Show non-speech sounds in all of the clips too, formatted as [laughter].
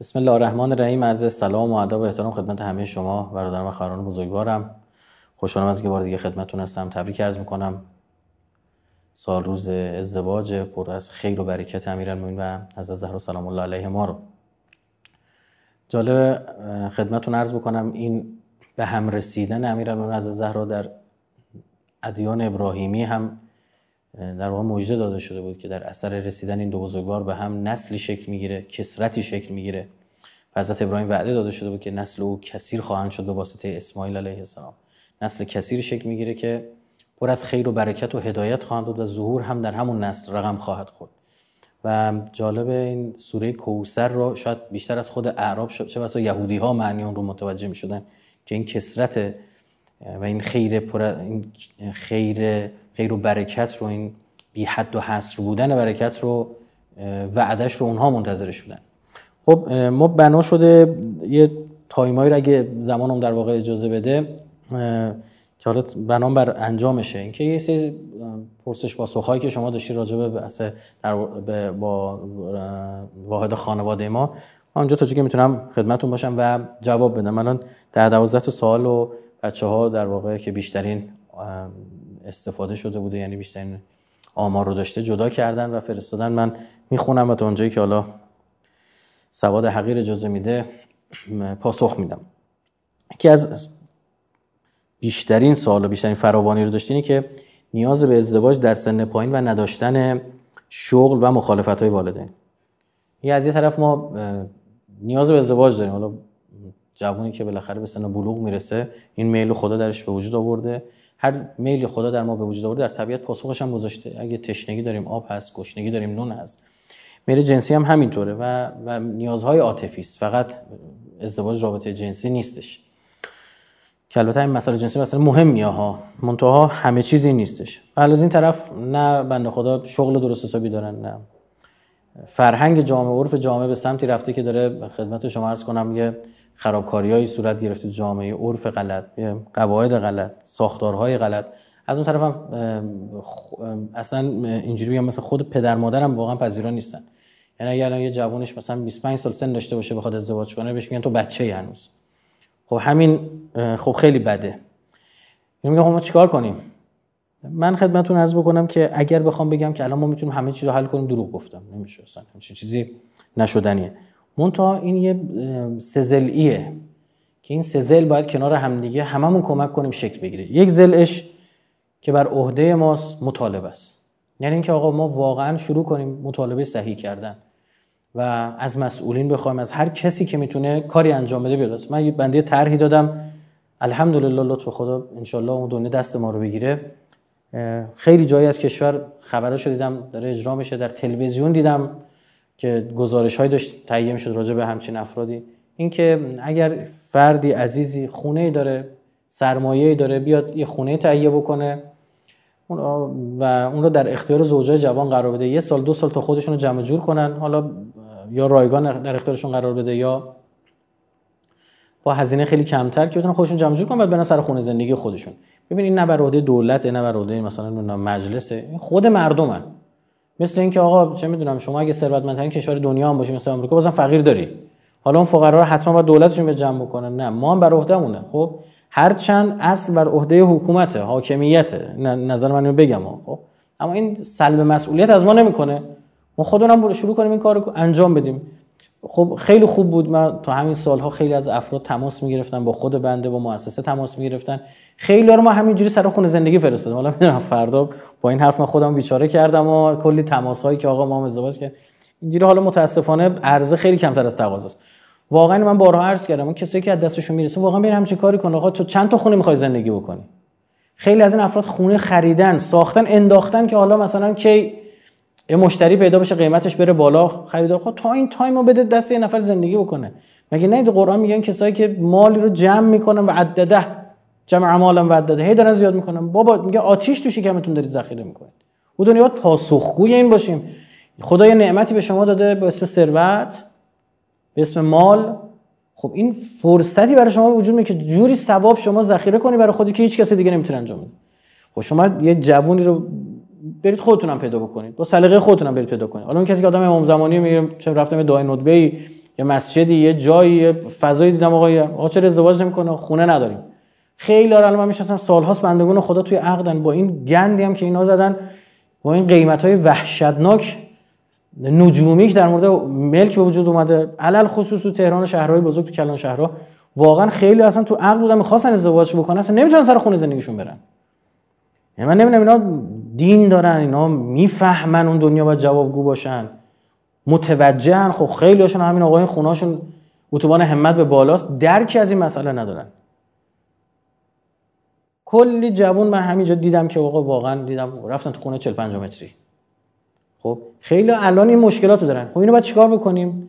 بسم الله الرحمن الرحیم عرض سلام و ادب و احترام خدمت همه شما برادران و خواهران بزرگوارم. خوشحالم از اینکه بار دیگه خدمتتون هستم تبریک عرض می‌کنم. سال روز ازدواج پر از خیر و برکت امیرالمومنین و حضرت زهرا سلام الله علیه ما رو. جالب خدمتتون عرض بکنم این به هم رسیدن امیرالمومنین حضرت زهرا در ادیان ابراهیمی هم در واقع مژده داده شده بود که در اثر رسیدن این دو بزرگوار به هم نسلی شکل می‌گیره کسرتی شکل می‌گیره. حضرت ابراهیم وعده داده شده بود که نسل او کثیر خواهند شد به واسطه اسماعیل علیه السلام. نسل کثیر شکل می‌گیره که پر از خیر و برکت و هدایت خواهند بود و ظهور هم در همون نسل رقم خواهد خورد. و جالب این سوره کوسر رو شاید بیشتر از خود اعراب چه بسا یهودی ها معنی اون رو متوجه می شدن که این کسرت و این خیر پر این خیر خیر و برکت رو این بی حد و حصر بودن برکت رو وعدش رو اونها منتظرش بودن. خب ما بنا شده یه تایمایی رو اگه زمانم در واقع اجازه بده که حالا بنام بر انجامشه. اینکه یه سری پرسش پاسخهایی که شما داشتی راجع به در با واحد خانواده ما آنجا تا که می‌تونم خدمتون باشم و جواب بدم. الان در دوازده تا سوال و بچه در واقع که بیشترین استفاده شده بوده یعنی بیشترین آمار رو داشته جدا کردن و فرستادن. من می‌خونم و تا اونجایی که حالا سواد حقیر اجازه میده پاسخ میدم. یکی از بیشترین سوال و بیشترین فراوانی رو داشتینی که نیاز به ازدواج در سن پایین و نداشتن شغل و مخالفت های والدین. یه از یه طرف ما نیاز به ازدواج داریم. حالا جوانی که بالاخره به سن بلوغ می‌رسه این میل خدا درش به وجود آورده. هر میل خدا در ما به وجود آورده در طبیعت پاسخش هم گذاشته. اگه تشنگی داریم آب هست گشنگی داریم نون هست. میل جنسی هم همینطوره و و نیازهای عاطفی است. فقط ازدواج رابطه جنسی نیستش. که البته این مسئله جنسی مسئله مهمیه ها. منتها همه چیزی نیستش. از این طرف نه بنده خدا شغل درست حسابی دارن نه فرهنگ جامعه عرف جامعه به سمتی رفته که داره خدمت شما عرض کنم یه خرابکاریایی صورت گرفته جامعه عرف غلط قواعد غلط ساختارهای غلط. از اون طرف هم اصلا اینجوری بگم مثلا خود پدر مادرم واقعا پذیرا نیستن. یعنی اگر یه جوانش مثلا 25 سال سن داشته باشه بخواد ازدواج کنه بهش میگن تو بچه هنوز. خب همین خب خیلی بده. میگم خب ما چیکار کنیم؟ من خدمتتون عرض بکنم که اگر بخوام بگم که الان ما می‌تونیم همه چیز رو حل کنیم دروغ گفتم نمیشه اصلا همچین چیزی نشدنیه. منتها این یه سزلیه که این سزل باید کنار همدیگه هممون کمک کنیم شکل بگیره. یک زلش که بر عهده ماست مطالبه است. یعنی اینکه آقا ما واقعا شروع کنیم مطالبه صحیح کردن و از مسئولین بخوایم از هر کسی که می‌تونه کاری انجام بده بیاد. من یه بنده طرحی دادم. الحمدلله لطف خدا انشالله اون دنیا دست ما رو بگیره. خیلی جایی از کشور خبرش دیدم داره اجرا میشه. در تلویزیون دیدم که گزارش های داشت تهیه می‌شد راجع به همچین افرادی. اینکه اگر فردی عزیزی خونه داره سرمایه داره بیاد یه خونه تهیه بکنه و اون رو در اختیار زوجای جوان قرار بده. یه سال دو سال تا خودشون رو جمع جور کنن. حالا یا رایگان در اختیارشون قرار بده یا با هزینه خیلی کمتر که بتونن خودشون جمع جور کنن بعد برن سر خونه زندگی خودشون. ببینید نه بر عهده دولت نه بر عهده مثلا مجلسه خود مردمن. مثل اینکه آقا چه می‌دونم شما اگه ثروتمندترین کشور دنیا هم باشی مثل آمریکا بازم فقیر داری. حالا اون فقرا رو حتما باید دولتشون به جمع بکنه نه ما هم بر عهدهمونه. خب هر چند اصل بر عهده حکومت حاکمیت نظر من بگم خب اما این سلب مسئولیت از ما نمی‌کنه. ما خودمون شروع کنیم این کارو انجام بدیم. خب خیلی خوب بود. من تا همین سالها خیلی از افراد تماس می‌گرفتن با خود بنده با مؤسسه تماس می‌گرفتن. خیلی رو ما همینجوری سر خونه زندگی فرستادم. حالا می‌دونم فردا با این حرف من خودم بیچاره کردم و کلی تماسایی که آقا ما ازدواج کرد. اینجوری حالا متاسفانه عرضه خیلی کمتر از تقاضاست. واقعا من بارها عرض کردم اون کسایی که از دستشون می‌رسه واقعا بریم همچین کاری کن. آقا تو چند تا خونه می‌خوای زندگی بکنی؟ خیلی از این افراد خونه خریدن ساختن انداختن که حالا مثلا کی یه مشتری پیدا بشه قیمتش بره بالا خریدار خب تا این تایم رو بده دست یه نفر زندگی بکنه. مگه نه قرآن میگن کسایی که مالی رو جمع می‌کنن و عدده جمع مالا و عدده. هی دارن زیاد می‌کنن. بابا میگه آتیش تو شکمتون دارید ذخیره می‌کنید. او دنیا پاسخگوی این باشیم. خدا یه نعمتی به شما داده به اسم ثروت به اسم مال. خب این فرصتی برای شما وجود میگه که جوری ثواب شما ذخیره کنی برای خودی که هیچ کسی دیگه نمی‌تونه انجام بده. خب شما یه جوونی رو برید خودتونم پیدا بکنید. با سلیقه خودتونم برید پیدا کنید. حالا اون کسی که آدم امام زمانی میگه چه رفتم دعای ندبه یه مسجدی یه جایی یه فضایی دیدم آقا آقا چرا ازدواج نمی‌کنه؟ خونه نداریم. خیلی الان من می‌شناسم سالهاست بندگان خدا توی عقدن. با این گندی هم که اینا زدن با این قیمت های وحشتناک نجومی در مورد ملک به وجود اومده. علل خصوص تو تهران و شهرهای بزرگ تو کلان شهرها. واقعا خیلی اصلا تو عقد بودن می‌خواستن ازدواج بکنن اصلا نمی‌تونن سر خونه زندگیشون برن. یعنی من نمی‌دونم اینا دین دارن اینا می‌فهمن اون دنیا باید جوابگو باشن. متوجهن. خب خیلی هاشون همین آقای خونهاشون اتوبان همت به بالاست. درکی از این مسئله ندارن. کلی جوون من همینجا دیدم که آقا واقعا دیدم رفتن تو خونه 40 50 متری. خب خیلی الان این مشکلاتو دارن. خب اینو باید چیکار بکنیم؟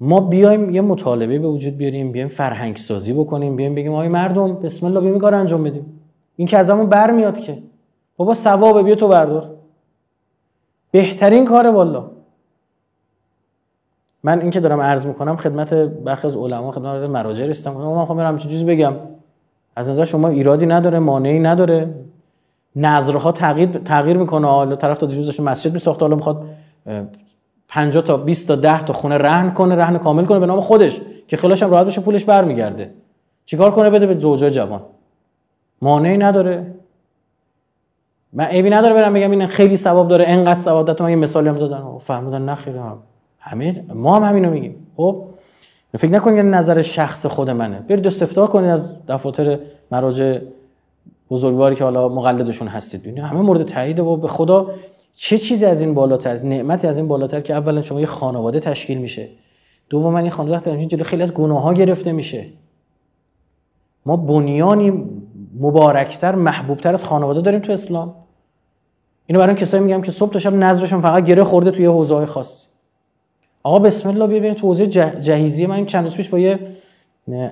ما بیایم یه مطالبه به وجود بیاریم بیایم فرهنگ سازی بکنیم بیایم بگیم آقای مردم بسم الله بیایم کار انجام بدیم. این که ازمون برمیاد که. بابا ثواب بیا تو بردار. بهترین کار والا من این که دارم عرض می‌کنم خدمت برخی از علما خدمت از مراجع رسیدم من خواهم برم چیزی بگم. از نظر شما ایرادی نداره مانعی نداره. نظرها تغییر تغییر می‌کنه. حالا طرف تا دیروز داشته مسجد میساخت حالا می‌خواد 50 تا 20 تا 10 تا خونه رهن کنه رهن کامل کنه به نام خودش که خلاص هم راحت بشه پولش برمیگرده. چیکار کنه؟ بده به زوجای جوان. مانعی نداره. من عیبی نداره برم بگم این خیلی ثواب داره. انقدر ثواب داره. من یه مثالی هم زدن؟ فهمیدن نخیره همه ما هم همینو میگیم. خب فکر نکنید نظر شخص خود منه. برید استفاده کنید از دفاتر مراجع بزرگواری که حالا مقلدشون هستید. ببینید همه مورد تایید و به خدا چه چیزی از این بالاتر نعمتی از این بالاتر که اولا شما یه خانواده تشکیل میشه. دوما این خانواده تشکیل جلو خیلی از گناه ها گرفته میشه. ما بنیانی مبارکتر محبوبتر از خانواده داریم تو اسلام. اینو برای کسایی میگم که صبح تا شب نظرشون فقط گره خورده توی حوزه های خاص. آقا بسم الله ببینید تو حوزه جهیزیه من چند روز پیش با یه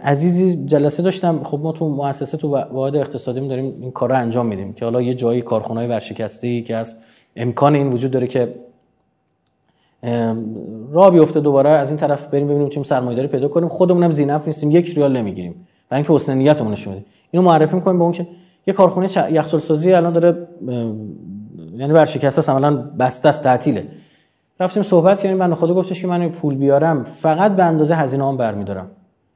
عزیزی جلسه داشتم. خب ما تو مؤسسه تو واحد اقتصادی داریم این کار رو انجام میدیم که حالا یه جایی کارخونه ورشکسته که از امکان این وجود داره که راه بیفته دوباره. از این طرف بریم ببینیم تیم سرمایه‌داری پیدا کنیم. خودمونم زینف نیستیم یک ریال نمی‌گیریم. و اینکه حسن نیتمون نشون اینو معرفی می‌کنیم به اون که یه کارخونه یخچال سازی الان داره یعنی ورشکسته است عملاً بسته است تعطیله. رفتیم صحبت کردیم بنده خدا گفتش که من پول بیارم فقط به اندازه هزینه هم برمیدارم.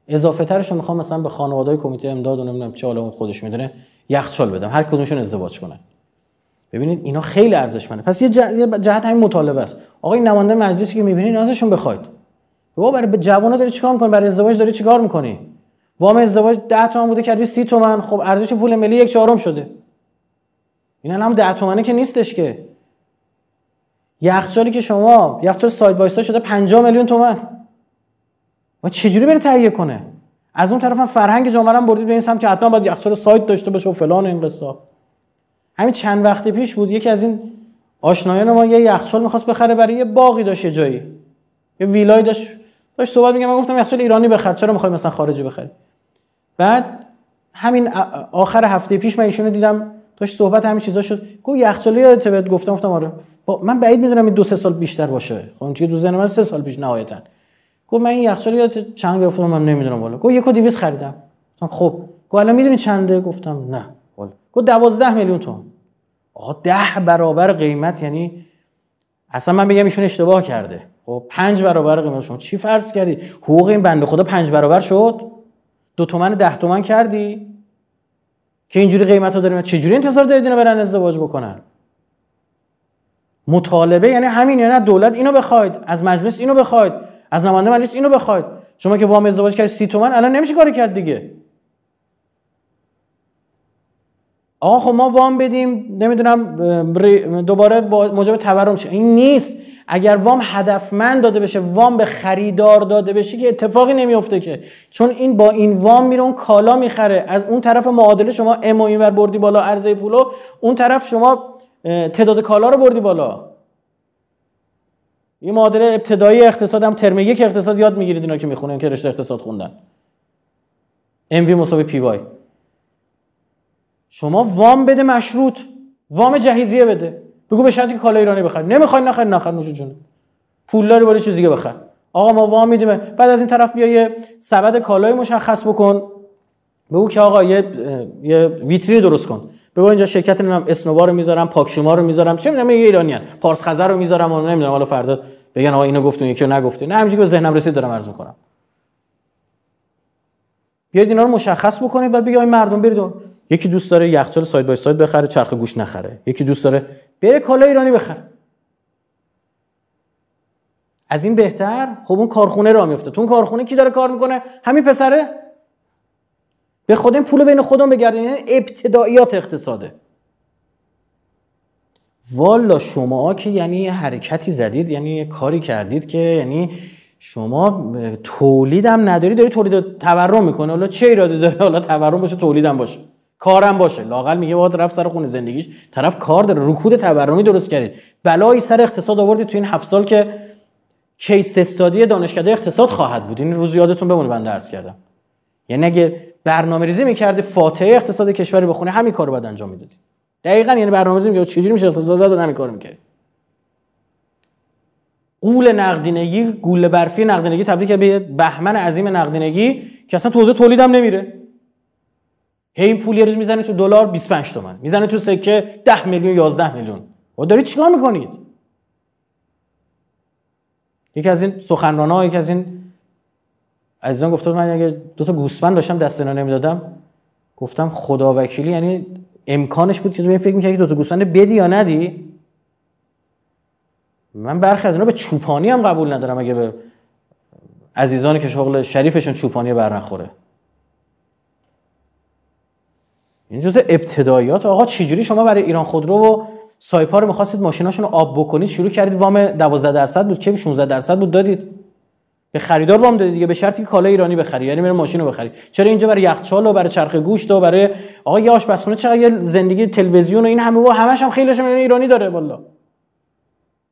اضافه ترش رو می‌خوام مثلا به خانواده کمیته امداد و نمی‌دونم چه اون خودش می‌دونه یخچال بدم. هر کدومشون ازدواج کنن. ببینید اینا خیلی ارزشمنده. پس یه, جهت همین مطالبه است. آقا این نماینده مجلسی که می‌بینید ازشون بخواید. بابا برای به جوونا داری چیکار می‌کنی؟ برای ازدواج داری چیکار می‌کنی؟ وام ازدواج 10 تومن بوده کردی 30 تومن. خب ارزش پول ملی یک چهارم شده. این هم 10 تومنه که نیستش که. یخچالی که شما یخچال ساید بای شده 50 میلیون تومن. و چجوری بره تهیه کنه؟ از اون طرف هم فرهنگ جامعه هم بردید به این سمت که حتما باید یخچال سایت داشته باشه و فلان این قصه. همین چند وقتی پیش بود یکی از این آشنایان ما یه یخچال می‌خواست بخره برای یه باقی داشت جایی. یه ویلای داشت داشت صحبت میگم من گفتم یخچال ایرانی بخر؟ چرا می‌خوای مثلا خارجی بخری؟ بعد همین آخر هفته پیش من ایشونو دیدم داشت صحبت همین چیزا شد. گفت یخچالی یادت بهت گفتم گفتم آره من بعید می‌دونم این دو سه سال بیشتر باشه. خب چه دو ذهن من سه سال پیش نهایتا. گفت من این یخچال یادت چند گرفتم من نمی‌دونم والا. گفت یک و 200 خریدم. خب گفت الان می‌دونی چنده؟ گفتم نه. والا. گفت 12 میلیون تومان. آقا ده برابر قیمت یعنی اصلا من بگم ایشون اشتباه کرده. خب پنج برابر قیمت شما. چی فرض کردی؟ حقوق این بنده خدا پنج برابر شد؟ دو تومن ده تومن کردی؟ که اینجوری قیمت ها داریم. چجوری انتظار دارید اینا برن ازدواج بکنن؟ مطالبه یعنی همین یعنی دولت اینو بخواید از مجلس اینو بخواید از نماینده مجلس اینو بخواید. شما که وام ازدواج کردی سی تومن الان نمیشه کاری کرد دیگه. آقا خب ما وام بدیم نمی‌دونم دوباره با موجب تورم شه. این نیست. اگر وام هدفمند داده بشه وام به خریدار داده بشه که اتفاقی نمیفته که. چون این با این وام میره اون کالا می‌خره. از اون طرف معادله شما ام و بردی بالا عرضه پولو اون طرف شما تعداد کالا رو بردی بالا. این معادله ابتدایی اقتصاد هم ترم یک اقتصاد یاد می‌گیرید اینا که می‌خونن که رشته اقتصاد خوندن. ام وی مساوی پی وای شما وام بده مشروط. وام جهیزیه بده. بگو به شرطی که کالا ایرانی بخر نمی‌خوای نخر نخر نوش جون. پول داری برای چیز دیگه بخر آقا ما وام میدیم. بعد از این طرف بیا یه سبد کالای مشخص بکن. بگو که آقا یه یه ویترین درست کن. بگو اینجا شرکت نمی‌دونم اسنوبا رو می‌ذارم پاکشوما رو می‌ذارم. چه می‌دونم ایرانیان. پارس خزر رو می‌ذارم و نمی‌دونم حالا فردا بگن آقا اینو گفتون یکی رو نه همینجوری به ذهنم رسید دارم عرض می‌کنم. بیاید اینا رو مشخص بکنید بعد بگید مردم برید یکی دوست داره یخچال ساید بای ساید بخره چرخ گوش نخره. یکی دوست داره بره کالا ایرانی بخره. از این بهتر خب اون کارخونه را میفته تو اون کارخونه کی داره کار می‌کنه؟ همین پسره. به خود این پول بین خودمون بگردین یعنی ابتداییات اقتصاده. والا شما که یعنی حرکتی زدید یعنی کاری کردید که یعنی شما تولیدم نداری داری تولید تورم می‌کنه حالا چه ایرادی داره؟ حالا تورم باشه تولیدم باشه. کارم باشه. لاقل میگه باید رفت سر خونه زندگیش. طرف کار داره. رکود تورمی درست کردید بلایی سر اقتصاد آوردید تو این هفت سال که کیس استادی دانشکده اقتصاد خواهد بود. این روز یادتون بمونه من درس کردم. یعنی اگه برنامه ریزی می‌کردی فاتحه اقتصاد کشوری بخونه همین کارو بعد انجام می‌دادی. دقیقا یعنی برنامه ریزی چجوری میشه اقتصاد زد؟ همین کارو می‌کردی. قول نقدینگی گول برفی نقدینگی تبدیل به بهمن عظیم نقدینگی که اصلا توزیع تولیدم نمیره. هی این پول یه روز می‌زنه تو دلار 25 تومن. می‌زنه تو سکه 10 میلیون 11 میلیون. و دارید چیکار می‌کنید؟ یکی از این سخنران‌ها یکی از این عزیزان گفته من اگه دو تا گوسفند داشتم دست اینا نمی‌دادم. گفتم خدا وکیلی یعنی امکانش بود که تو فکر می‌کردی دو تا گوسفند بدی یا ندی؟ من برخی از اینا به چوپانی هم قبول ندارم اگه به عزیزانی که شغل شریفشون چوپانی بر نخوره. این جزء ابتداییات. آقا چجوری شما برای ایران خودرو و سایپا می‌خواستید ماشیناشون رو آب بکنید؟ شروع کردید وام 12 درصد بود. که 16 درصد بود دادید. به خریدار وام دادید دیگه به شرطی که کالا ایرانی بخری یعنی میره ماشین رو بخری چرا اینجا برای یخچال و برای چرخ گوشت و برای آقا یه آشپزخونه چقدر زندگی تلویزیون و این همه و همش هم خیلیش هم ایرانی داره والا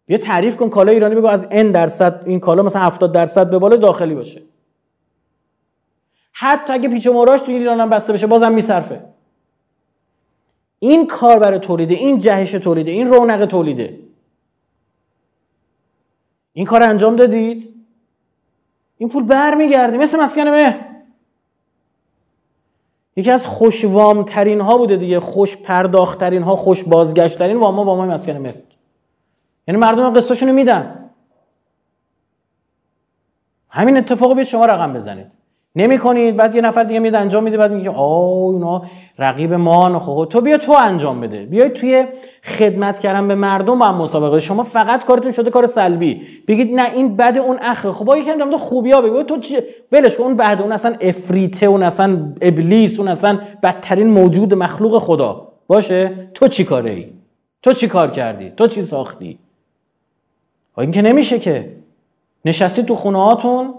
یه تعریف کن کالا ایرانی بگو از n درصد این کالا مثلا 70 درصد به بالا داخلی باشه. حتی اگه پیچ و موراش تو ایران هم بسته بشه بازم میصرفه. این کار برای تولیده این جهش تولیده این رونق تولیده. این کار انجام دادید؟ این پول برمیگرده مثل مسکن مهر. یکی از خوشوام ترین ها بوده دیگه. خوش پرداخت ترین ها خوش بازگشت ترین وام ها وام مسکن مهر. یعنی مردم قسطشون میدن. همین اتفاق بیاد شما رقم بزنید. نمی کنید بعد یه نفر دیگه میاد انجام میده بعد میگه آه اینا رقیب ما خب تو بیا تو انجام بده. بیای توی خدمت کردن به مردم با هم مسابقه. شما فقط کارتون شده کار سلبی. بگید نه این بد اون اخه. خب یکم در خوبیا بگو. تو چی؟ ولش اون بعد اون اصلا افریته اون اصلا ابلیس اون اصلا بدترین موجود مخلوق خدا. باشه؟ تو چی کاره ای؟ تو چی کار کردی؟ تو چی ساختی؟ این که نمیشه که. نشستی تو خونه هاتون.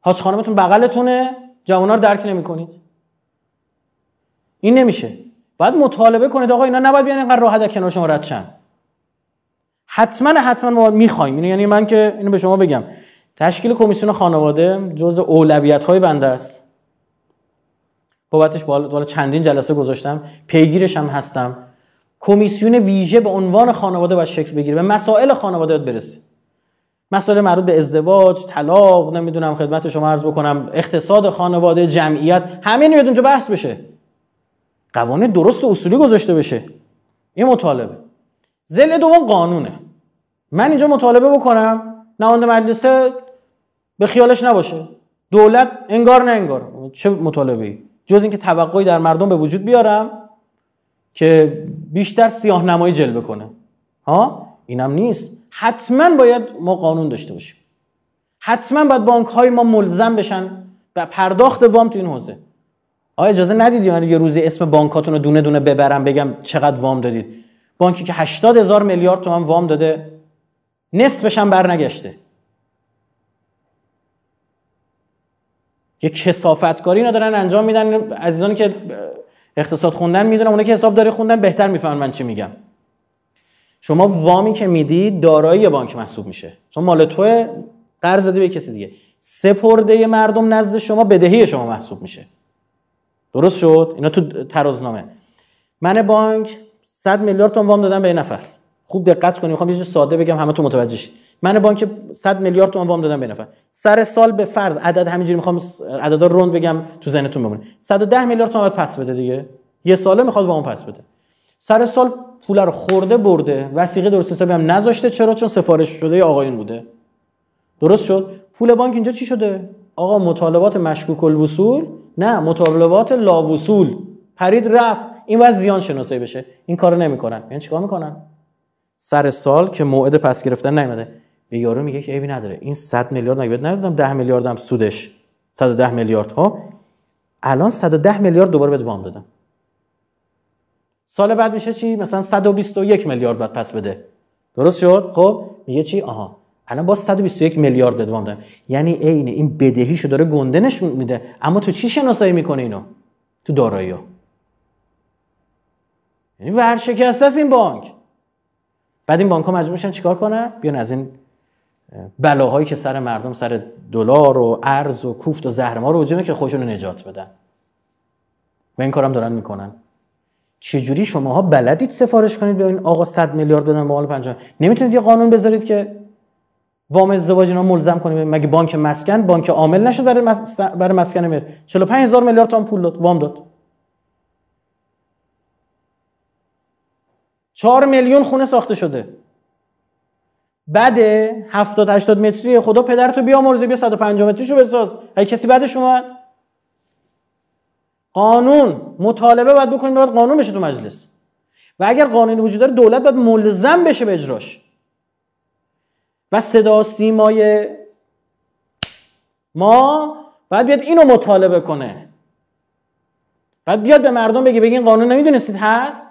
حاج خانمتون بغلتونه؟ جوانا رو درک نمی‌کنید. این نمیشه. باید مطالبه کنید. آقا اینا نباید بیان اینقدر راحت کنار شما رد شن. حتما حتما ما می‌خوایم. اینو یعنی من که اینو به شما بگم. تشکیل کمیسیون خانواده جز اولویت های بنده است. بابتش بالا چندین جلسه گذاشتم. پیگیرش هم هستم. کمیسیون ویژه به عنوان خانواده باید شکل بگیره. به مسائل خانواده برسه. مسائل مربوط به ازدواج طلاق نمی‌دونم خدمت شما عرض بکنم اقتصاد خانواده جمعیت همه میاد اونجا بحث بشه. قوانین درست و اصولی گذاشته بشه. این مطالبه. زل دوم قانونه. من اینجا مطالبه بکنم نماینده مجلسه به خیالش نباشه. دولت انگار نه انگار. چه مطالبه ای جز اینکه توقعی در مردم به وجود بیارم که بیشتر سیاه نمایی جلوه کنه. ها؟ اینم نیست. حتما باید ما قانون داشته باشیم. حتما باید بانک های ما ملزم بشن و پرداخت وام تو این حوزه. آیا اجازه ندیدی من یه روزی اسم بانکاتون رو دونه دونه ببرم بگم چقدر وام دادید. بانکی که 80 هزار میلیارد تومن وام داده نصفش هم برنگشته. یه کسافتکاری ندارن انجام میدن. عزیزانی که اقتصاد خوندن می‌دونن اونایی که حسابداری خوندن بهتر می‌فهمن من چی میگم. شما وامی که میدی دارایی بانک محسوب میشه. چون مال تو قرض دادی به کسی دیگه. سپرده مردم نزد شما بدهی شما محسوب میشه. درست شد؟ اینا تو ترازنامه. من بانک 100 میلیارد تومان وام دادم به نفر. خوب دقت کنید می‌خوام یه ساده بگم همه تو متوجه شید. من بانک 100 میلیارد تومان وام دادم به نفر. سر سال به فرض عدد همینجوری می‌خوام عددا روند بگم تو ذهنتون بمونه. 110 میلیارد تومان پس بده دیگه. یه ساله می‌خواد وام پس بده. سر سال پول رو خورده برده. وسیقه درست حسابی هم نذاشته. چرا؟ چون سفارش شده آقایون بوده. درست شد؟ پول بانک اینجا چی شده؟ آقا مطالبات مشکوک الوصول؟ نه مطالبات لاوصول. پرید رفت. این باید زیان شناسایی بشه. این کارو نمی‌کنن. یعنی چیکار می‌کنن؟ سر سال که موعد پس گرفتن نیومده. به یارو میگه که عیبی نداره. این 100 میلیارد مگه ندادم؟ 10 میلیارد هم سودش. 110 میلیارد. ها الان 110 میلیارد دوباره بهت وام دادم. سال بعد میشه چی؟ مثلا 121 میلیارد بعد پس بده. درست شد؟ خب میگه چی؟ آها. الان با 121 میلیارد بده وام یعنی عین این بدهیشو داره گنده نشون میده. اما تو چی شناسایی می‌کنه اینو؟ تو دارایی یعنی ورشکسته است این بانک. بعد این بانک ها مجبور میشن چیکار کنن؟ بیان از این بلاهایی که سر مردم سر دلار و ارز و کوفت و زهرما رو که خودشون نجات بدن. و این کارم دارن می‌کنن. چجوری شماها بلدید سفارش کنید به این آقا 100 میلیارد بدن مال 50 نمی‌تونید یه قانون بذارید که وام ازدواج اینا ملزم کنید مگه بانک مسکن؟ بانک عامل نشد برای مس... برای مسکن میاد 45 هزار میلیارد تومان پول داد وام داد. 4 میلیون خونه ساخته شده. بعد 70 80 متری خدا پدرتو بیامرزه بیا 150 متریشو بساز. اگه کسی بعدش اومد؟ قانون مطالبه باید بکنیم باید قانون بشه تو مجلس. و اگر قانونی وجود داره دولت باید ملزم بشه به اجراش. و صدا سیمای ما باید بیاد اینو مطالبه کنه. بعد بیاد به مردم بگه بگین قانون نمی‌دونستید هست؟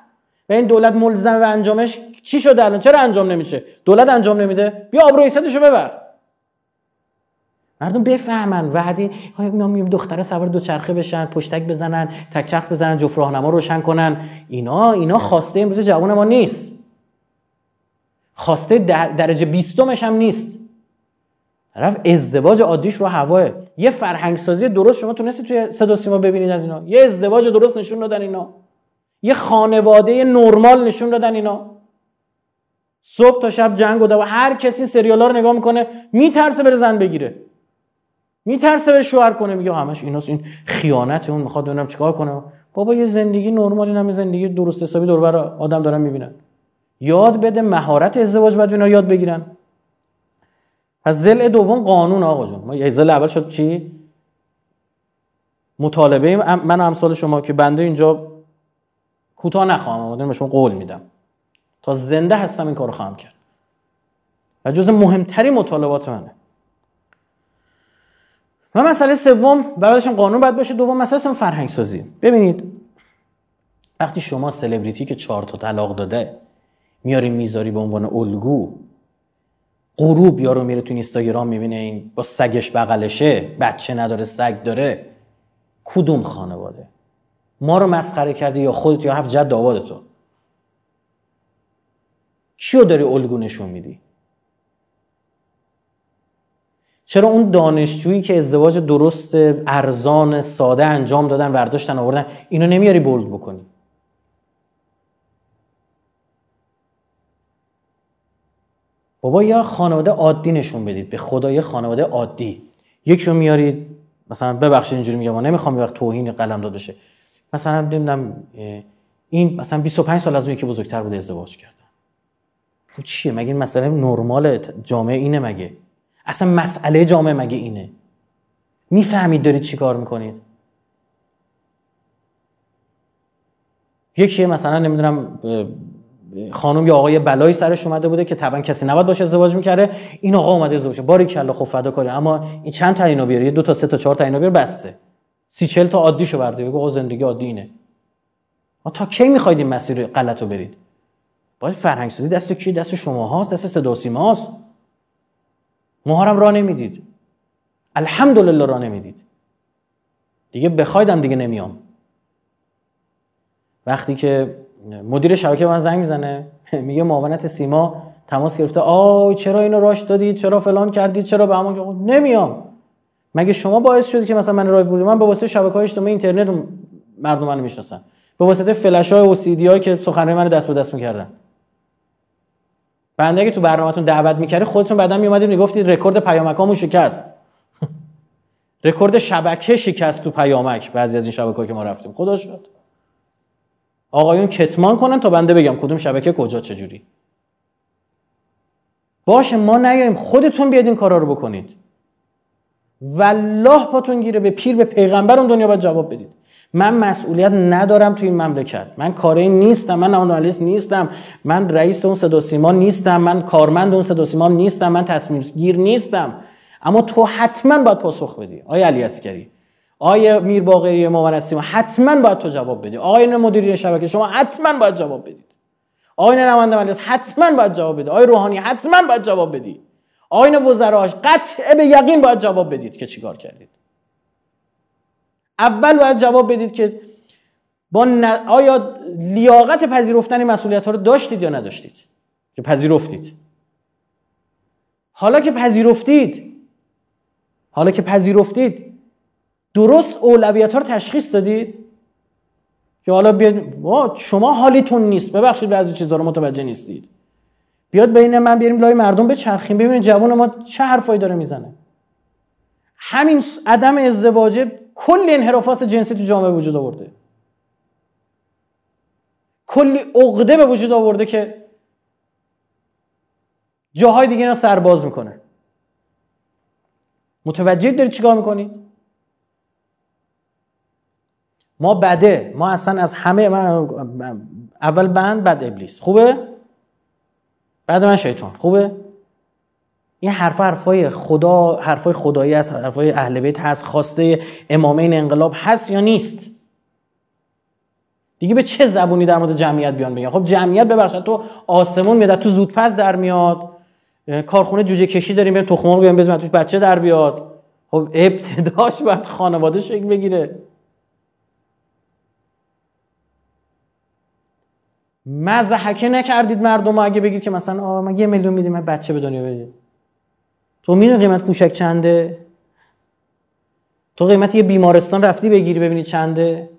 و این دولت ملزم به انجامش چی شده الان؟ چرا انجام نمیشه؟ دولت انجام نمیده؟ بیا آبروی رو ببر. مردم بفهمن. وعده ما میگیم دختره سوار دو چرخه بشن پشتک بزنن تک چرخ بزنن جفت راهنما روشن کنن؟ اینا اینا خواسته امروز جوان ما نیست. خواسته در درجه بیستمش هم نیست. طرف ازدواج عادیش رو هواه. یه فرهنگ سازی درست شما تونستی توی صدا سیما ببینید از اینا. یه ازدواج درست نشون دادن اینا. یه خانواده نرمال نشون دادن اینا. صبح تا شب جنگ و هر کسی سریالا رو نگاه می‌کنه میترسه بره زن بگیره. میترسه بره شوهر کنه میگه همش ایناست این خیانت اون می‌خواد ببینم چیکار کنه. بابا یه زندگی نرمال این زندگی درست حسابی دور بر آدم دارن می‌بینن. یاد بده مهارت ازدواج بعد اینا یاد بگیرن. پس زل دوم قانون آقا جون. ما زل اول شد چی؟ مطالبه من امثال شما که بنده اینجا کوتاه نخواهم آمدن به شما قول میدم. تا زنده هستم این کارو خواهم کرد. و جز مهمترین مطالبات منه. و مسئله سوم بعدش قانون باید باشه. دوم مسئله سوم فرهنگ سازی ببینید وقتی شما سلبریتی که چهار تا طلاق داده میاری می‌ذاری به عنوان الگو غروب یارو میره تو اینستاگرام می‌بینه این با سگش بغلشه بچه نداره سگ داره. کدوم خانواده؟ ما رو مسخره کردی یا خودت یا هفت جد آباد تو کیو داری الگو نشون میدی؟ چرا اون دانشجویی که ازدواج درست ارزان ساده انجام دادن برداشتن آوردن اینو نمیاری بولد بکنی؟ بابا یا خانواده عادی نشون بدید. به خدا یه خانواده عادی. یکی رو میارید مثلا ببخشید اینجوری میگم ما نمی‌خوام یه وقت توهین قلم داد بشه. مثلا نمی‌دونم این مثلا 25 سال از اون یکی بزرگتر بوده ازدواج کردن. خب چیه؟ مگه این مسئله نرمال جامعه اینه مگه؟ اصلا مسئله جامعه مگه اینه؟ می‌فهمید دارید چی کار می‌کنید؟ یکی مثلا نمی‌دونم خانم یا آقای بلایی سرش اومده بوده که طبعا کسی نباید باشه ازدواج می‌کرده. این آقا اومده ازدواج باری کلا خب فدا کاری. اما این چند تا اینو بیاره؟ دو تا سه تا چهار تا اینو بیاره بسته. سی چل تا عادیشو برده بگو زندگی عادی اینه. تا کی می‌خواید این مسیر غلط رو برید؟ باید فرهنگ سازی دست کی؟ دست شما هاست دست صدا هاست. ما رو هم راه نمی‌دید. الحمدلله راه نمی‌دید. دیگه بخوایدم دیگه نمیام. وقتی که مدیر شبکه من زنگ می‌زنه [laughs] میگه معاونت سیما تماس گرفته آی چرا اینو راش دادید چرا فلان کردید چرا به همون نمیام. مگه شما باعث شدید که مثلا من رائفی‌پورم من به واسطه شبکه های اجتماعی اینترنت مردم منو می‌شناسن به واسطه فلش های و سی دی که سخنرانی منو دست به دست می‌کردن. بنده اگه تو برنامهتون دعوت می‌کردی خودتون بعدا میومدید می‌گفتید رکورد پیامکامو شکست. [laughs] رکورد شبکه شکست تو پیامک بعضی از این شبکه‌ها که ما رفتیم. خدا شد. آقایون کتمان کنن تا بنده بگم کدوم شبکه کجا چجوری. باشه ما نیاییم. خودتون بیاد این کارا رو بکنید. والله پاتون گیره به پیر به پیغمبر اون دنیا باید جواب بدید. من مسئولیت ندارم توی این مملکت. من کاری نیستم من نماینده نیستم من رئیس اون صدا سیما نیستم من کارمند اون صدا سیما نیستم من تصمیم گیر نیستم. اما تو حتما باید پاسخ بدی. آیا علی اسکری آیا میر باقری مومن سیما حتما باید تو جواب بدی. آقای مدیری شبکه شما حتما باید جواب بدید. آقای نماینده مجلس حتما باید جواب بدی آقای روحانی حتما باید جواب بدی آقای وزراش قطع به یقین باید جواب بدید که چیکار کردید. اول باید جواب بدید که با آیا لیاقت پذیرفتن مسئولیت ها رو داشتید یا نداشتید؟ که پذیرفتید. حالا که پذیرفتید حالا که پذیرفتید درست اولویت ها رو تشخیص دادید که حالا بیاد شما حالیتون نیست ببخشید بعضی چیزها رو متوجه نیستید. بیاد بین من بیاریم لای مردم به چرخیم ببینید جوان ما چه حرفایی داره می‌زنه. همین عدم ازدواج کلی انحرافات جنسی تو جامعه وجود آورده. کلی عقده به وجود آورده که جاهای دیگه اینا سرباز می‌کنه. متوجه دارید چیکار می‌کنید؟ ما بده. ما اصلا از همه اول بند بعد ابلیس. خوبه؟ بعد من شیطان. خوبه؟ این حرف حرفای خدا حرفای خدایی است حرفای اهل بیت هست خواسته امامین انقلاب هست یا نیست؟ دیگه به چه زبونی در مورد جمعیت بیان بگن خب جمعیت ببخشید تو آسمون میاد تو زودپس در میاد کارخونه جوجه کشی داریم بریم تخم مرغ بیاریم توش بچه در بیاد. خب ابتداش باید خانواده شکل بگیره. مزحکه نکردید مردم اگه بگید که مثلا آه ما یه میلیون میدیم من بچه به دنیا بدید تو می‌دونی قیمت پوشک چنده؟ تو قیمت یه بیمارستان رفتی بگیری ببینی چنده؟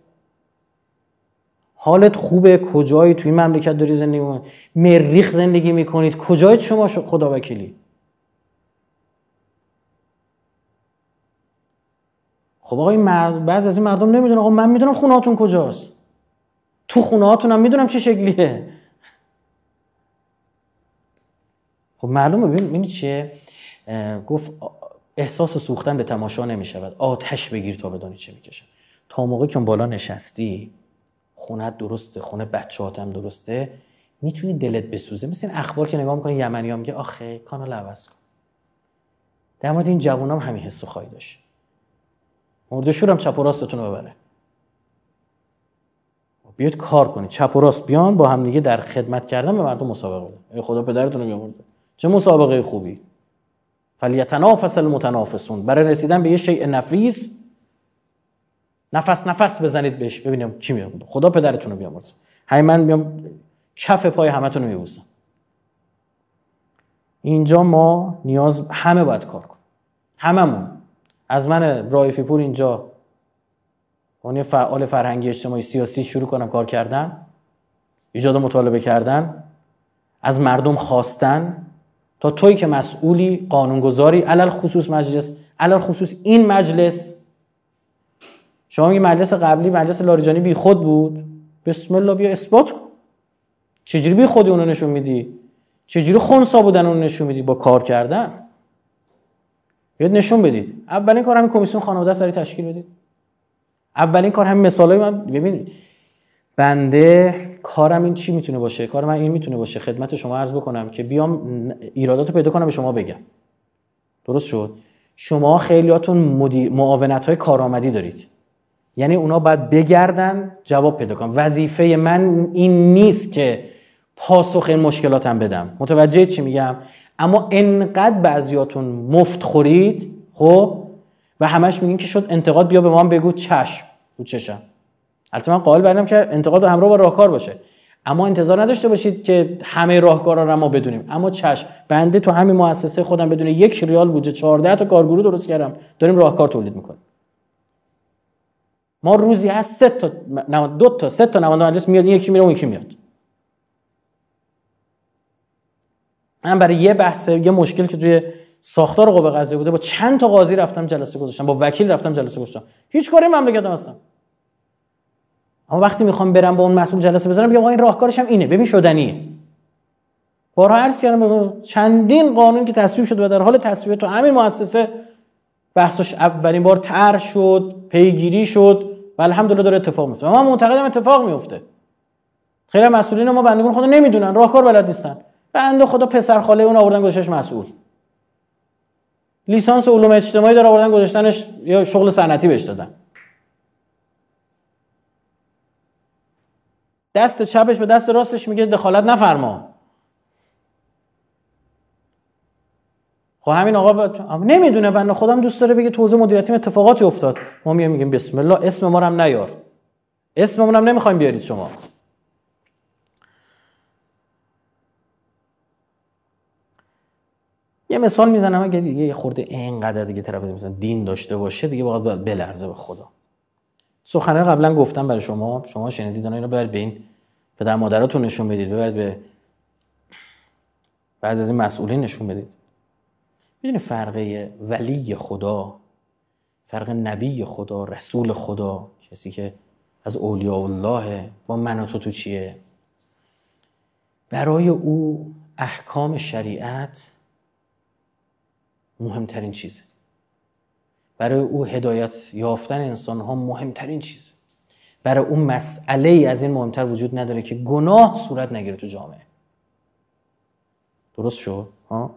حالت خوبه؟ کجایی توی مملکت داری زندگی می‌کنید مریخ زندگی می‌کنید؟ کجایت شما خدا وکیلی؟ خب آقا این مرد بعض از این مردم نمی‌دونن. آقا من می‌دونم خونهاتون کجاست. تو خونه هاتونم می‌دونم چه شکلیه. خب معلومه. ببینید چیه؟ گفت احساس سوختن به تماشا نمی شود آتش بگیر تا بدانی چه می‌کشن تا موقعی که بالا نشستی خونت درسته خونه بچه هم درسته می‌تونی دلت بسوزه. مثل این اخبار که نگاه می‌کنی یمنی ها میگه آخه کانال عوض کن. در مورد این جوون هم همین حس خواهی داشت. مردشور هم چپ و راستتون رو ببره. بیاید کار کنید چپ و راست. بیان با هم دیگه در خدمت کردن به مردم مسابقه بدن خدا پدرتون رو بیامرزه. چه مسابقه خوبی. فلیتنافس المتنافسون. برای رسیدن به یه شیء نفیس نفس نفس بزنید بهش ببینیم چی میاد خدا پدرتون رو بیامرزه. همین من بیام کف پای همتون رو میبوسم. اینجا ما نیاز همه باید کار کنیم. هممون. از من رایفی پور اینجا اون فعال فرهنگی اجتماعی سیاسی شروع کنم کار کردن. ایجاد مطالبه کردن. از مردم خواستن. تا توی که مسئولی قانونگذاری علل خصوص مجلس علل خصوص این مجلس. شما میگی مجلس قبلی مجلس لاریجانی بی خود بود؟ بسم الله بیا اثبات کن. چجوری بی خودی اونو نشون میدی؟ چجوری خونسا بودن اونو نشون میدی با کار کردن؟ بیاد نشون بدید. اولین کار همین کمیسیون خانواده سری تشکیل بدید. اولین کار همین مثالای من ببینید. بنده کارم این چی می‌تونه باشه؟ کار من این می‌تونه باشه. خدمت شما عرض بکنم که بیام ایرادات رو پیدا کنم به شما بگم. درست شد؟ شما خیلیاتون معاونت های کارآمدی دارید. یعنی اونا باید بگردن جواب پیدا کنن. وظیفه من این نیست که پاسخ این مشکلاتم بدم. متوجه چی میگم؟ اما انقدر بعضیاتون مفت خورید خب و همش میگین که شد انتقاد بیا به ما بگو چشم رو چشم. البته من قائل برم که انتقاد همراه با راهکار باشه. اما انتظار نداشته باشید که همه راهکارا رو ما بدونیم. اما چشم بنده تو همین مؤسسه خودم بدون یک ریال بودجه 14 تا کارگروه درست کردم. داریم راهکار تولید می‌کنیم. ما روزی هست سه تا دو تا سه تا نماینده مجلس میاد یکی میره اون یکی میاد. من برای یه بحث یه مشکل که توی ساختار قوه قضاییه بوده با چند تا قاضی رفتم جلسه گذاشتم با وکیل رفتم جلسه گذاشتم. هیچ کاری مملکت هستم اما وقتی می‌خوام برم با اون مسئول جلسه بزنم بگم این راهکارش هم اینه. ببین شدنیه. بارها عرض کردم چندین قانون که تصویب شد و در حال تصویب تو همین مؤسسه بحثش اولین بار طرح شد پیگیری شد و الحمدلله داره اتفاق میفته. ما معتقدم اتفاق میفته. خیلی مسئولین ما بندگان خدا نمی‌دونن. راهکار بلد نیستن. بنده خدا پسر خاله اون آوردن گذاشتش مسئول. لیسانس علوم اجتماعی داره آوردن گذاشتنش یا شغل صنعتی بهش دادن. دست چپش به دست راستش میگه دخالت نفرما. خب همین آقا با... نمی‌دونه بنده خودم دوست داره بگه توزیع مدیریتی اتفاقاتی افتاد. ما میگیم میگیم بسم الله اسم ما هم نیار. اسممون هم نمی‌خوایم بیارید شما. یه مثال می‌زنم اگه یه خورده اینقدر دیگه طرف مثلا دین داشته باشه دیگه باید بلرزه به خدا. سخنه قبلا گفتم برای شما. شما شنیدید اینا ببرید به این پدر مادراتون نشون بدید ببرید به بعض از این مسئولین نشون بدید. می‌دونی فرق ولی خدا فرق نبی خدا رسول خدا کسی که از اولیاء الله با من و تو تو چیه؟ برای او احکام شریعت مهمترین چیزه. برای او هدایت یافتن انسان ها مهمترین چیزه برای اون مسئله ای از این مهمتر وجود نداره که گناه صورت نگیره تو جامعه. درست شد؟ ها؟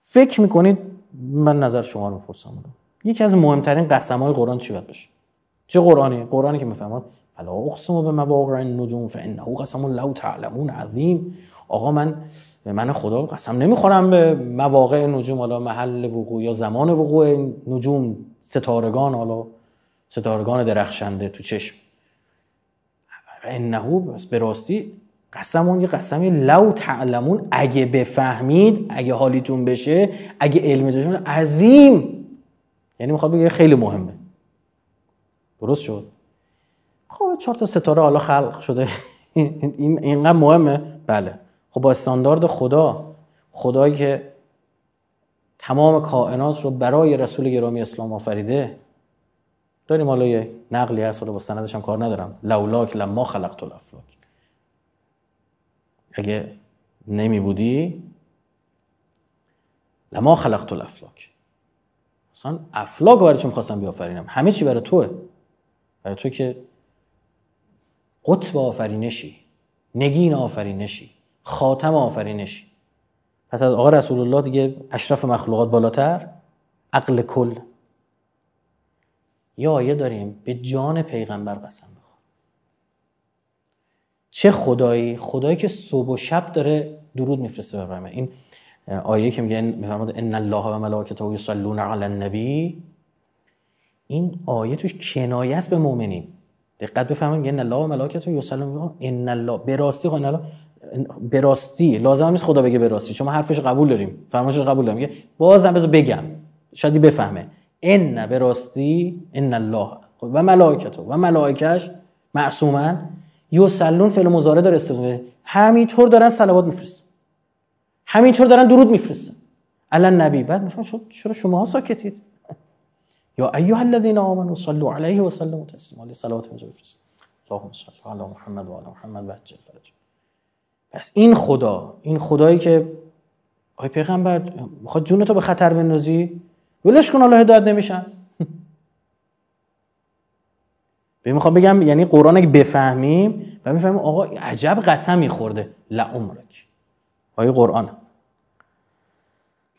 فکر می‌کنید من نظر شما رو می‌پرسم یکی از مهمترین قسم های قرآن چی باید باشه؟ چه قرآنی؟ قرآنی که می‌فهمد فلا اقسم به مواقع النجوم فانه قسم لو تعلمون عظیم. آقا من من خدا قسم نمی‌خورم به مواقع نجوم حالا محل وقوع یا زمان وقوع نجوم ستارگان حالا ستارگان درخشنده تو چشم. انه بس به راستی قسم اون یه قسمی لو تعلمون اگه بفهمید اگه حالیتون بشه اگه علمی داشتون عظیم. یعنی می‌خواد بگه خیلی مهمه. درست شد؟ خب چهار تا ستاره حالا خلق شده. [laughs] این اینقدر مهمه؟ بله. خب با استاندارد خدا خدایی که تمام کائنات رو برای رسول گرامی اسلام آفریده. داریم حالا یه نقلی هست با سندش هم کار ندارم. لولاک لما خلقت الافلاک. اگه نمی بودی لما خلقت الافلاک. اصلا افلاک برای چون خواستم بیافرینم؟ همه چی برای توه. برای تو که قطب آفرینشی نگین آفرینشی. خاتم آفرینشی پس از آقا رسول الله دیگه اشرف مخلوقات بالاتر؟ عقل کل. یا آیه داریم به جان پیغمبر قسم بخور. چه خدایی؟ خدایی که صبح و شب داره درود میفرسته بر این آیه که میگه میفرماد ان الله و ملائکته یصلون علی النبی. این آیه توش کنایه است به مؤمنین. دقت بفهمید ان الله و ملائکته یصلون ان الله. به راستی الله. به راستی. لازم نیست خدا بگه به راستی. شما حرفش قبول داریم. فرمایشش قبول داریم. بازم بذار بگم. شاید بفهمه. ان به راستی ان الله. و ملائکته و ملائکش معصومن. یصلون فعل مضارع داره استفاده همینطور دارن صلوات میفرستن. همینطور دارن درود میفرستن. الان نبی بعد می‌فهمن چرا شما ها ساکتید. یا ایها الذين امنوا صلوا عليه وسلموا تسلیما. صلوات اینجا بفرستید اللهم صل علی محمد و علی محمد و عجل فرج پس این خدا این خدایی که آی پیغمبر می‌خواد جونتو به خطر بندازی؟ ولش کن الله هدایت نمیشن. [laughs] به می‌خوام بگم یعنی قرآن اگه بفهمیم و می‌فهمیم آقا عجب قسمی خورده لعمرک آیه قرآن.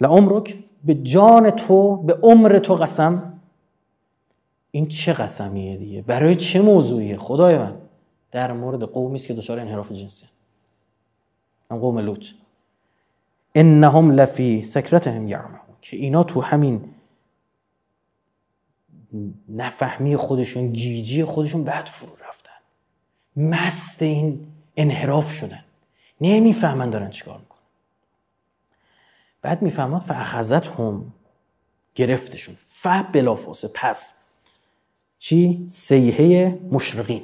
لعمرک به جان تو به عمر تو قسم. این چه قسمیه دیگه؟ برای چه موضوعیه؟ خدای من. در مورد قومی است که دچار انحراف جنسی هم قوم لوط. انهم لفی سکرتهم یعمهون که اینا تو همین نفهمی خودشون گیجی خودشون بعد فرو رفتن. مست این انحراف شدن. نمی‌فهمن دارن چیکار می‌کنن. بعد می‌فهمن فاخذت هم گرفتشون. ف بلافاصله پس چی؟ سیحه مشرقین.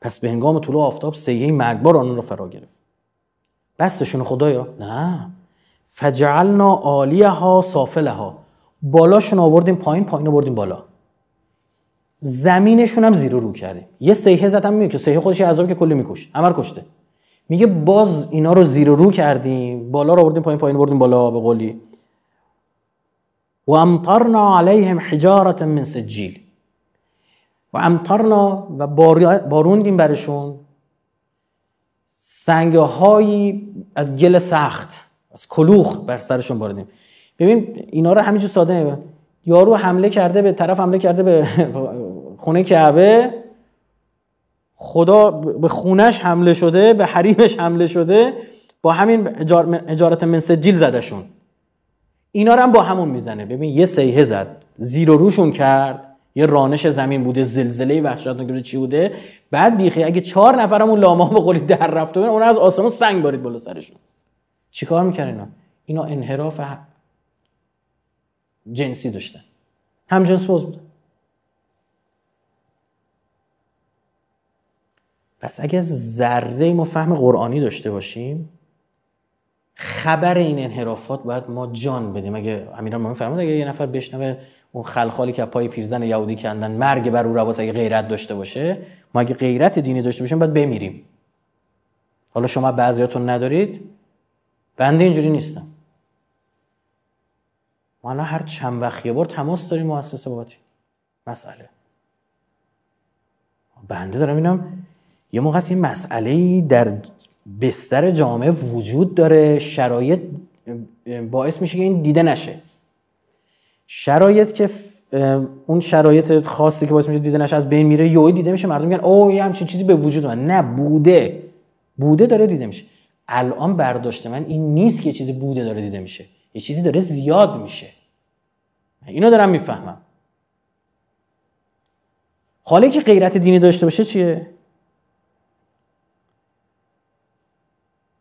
پس به هنگام طلوع آفتاب سیحه مرگبار آنون رو فرا گرفت. بستشون خدایا؟ نه. فجعلنا عالیها سافلها. بالاشون آوردیم پایین پایین آوردیم بالا. زمینشون هم زیر رو کردیم. یه سیحه زدم میگه که سیحه خودش عذابی که کلی میکش همه کشته. میگه باز اینا رو زیر رو کردیم. بالا رو آوردیم پایین پایین بردیم بالا به قولی. و امطرنا علیهم حجارت من سجیل. و امطرنا و باروندیم برشون. سنگهایی از گل سخت از کلوخ بر سرشون باردیم ببین اینا رو همینجور ساده یارو حمله کرده به طرف حمله کرده به [laughs] خونه کعبه. خدا به خونش حمله شده به حریمش حمله شده. با همین اجارت من سجیل زدشون. اینا رو هم با همون می‌زنه. ببین یه سیحه زد زیر روشون کرد. یه رانش زمین بوده زلزله وحشتناک چی بوده؟ بعد بیخی اگه چهار نفرمون لاما به قولی در رفته اون از آسمان سنگ بارید بالا سرشون. چیکار می‌کردن اینا؟ اینا انحراف جنسی داشتن. هم جنس باز بودن پس اگه ذره ما فهم قرآنی داشته باشیم خبر این انحرافات باید ما جان بدیم. اگه امیران ما فهمید اگه یه نفر بشنوه اون خلخالی که پای پیرزن یهودی کندن مرگ بر او رواس اگه غیرت داشته باشه ما اگه غیرت دینی داشته باشیم باید بمیریم. حالا شما بعضیاتون ندارید؟ بنده اینجوری نیستم. ما الان هر چند وقت یه بار تماس داریم مؤسسه باتی مسئله. بنده دارم اینم یه موقع این مسئله در بستر جامعه وجود داره شرایط باعث میشه که این دیده نشه. شرایط که اون شرایط خاصی که باعث میشه دیده نشه از بین میره یوی دیده میشه مردم میگن اوه یه همچین چیزی به وجود من نه بوده. بوده داره دیده میشه. الان برداشت من این نیست که چیزی بوده داره دیده میشه. یه چیزی داره زیاد میشه. اینو دارم می‌فهمم. حالا که غیرت دینی داشته باشه چیه؟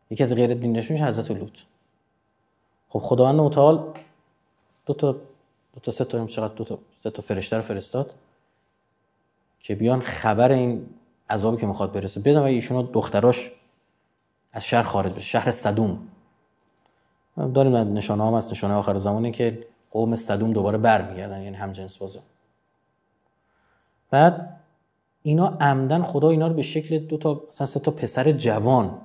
یکی از غیرت دینی داشته حضرت لوط. خب خداوند متعال دو تا دو تا سه تا چقدر دو تا سه تا فرشته رو فرستاد که بیان خبر این عذابی که می‌خواد برسه. بدون ایشون دختراش از شهر خارج بشه. شهر صدوم. داریم نشانه هم از نشانه آخر زمانی که قوم صدوم دوباره برمیگردن یعنی هم جنس بازه. بعد اینا عمدن خدا اینا رو به شکل دو تا مثلا سه تا پسر جوان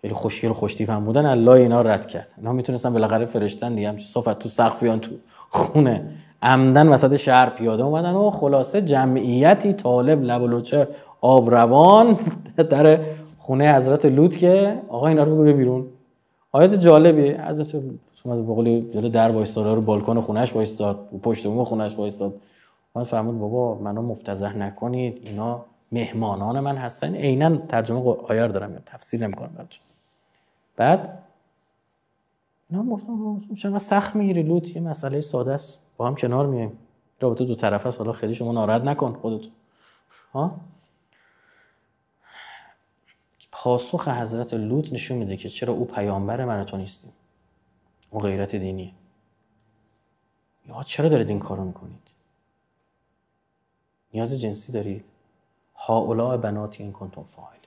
خیلی خوشگل و خوشتیپ هم بودن الله اینا رد کرد. اینا می‌تونستن بالاخره فرشتن دیگه همچین صفت تو سقف بیان تو خونه. عمدن وسط شهر پیاده اومدن و خلاصه جمعیتی طالب لب و آب روان [laughs] در خونه حضرت لوط که آقا اینا رو بگو بیرون. آیت جالبی حضرت اومد به قول جلو در وایستاد رو بالکن خونش وایستاد پشت بوم خونش وایستاد. من فرمود بابا منو مفتزه نکنید اینا مهمانان من هستن. عینا ترجمه آیه دارم تفسیر نمی‌کنم بعد اینا گفتم چرا سخت می‌گیری لوط یه مسئله ساده است. با هم کنار میایم. رابطه دو طرف است. حالا خیلی شما ناراحت نکن خودت. ها؟ پاسخ حضرت لوط نشون میده که چرا او پیامبر من تو نیستیم. اون غیرت دینی یا چرا دارید این کارو می‌کنید؟ نیاز جنسی دارید؟ هاولا بناتی این کنتم فاعلی.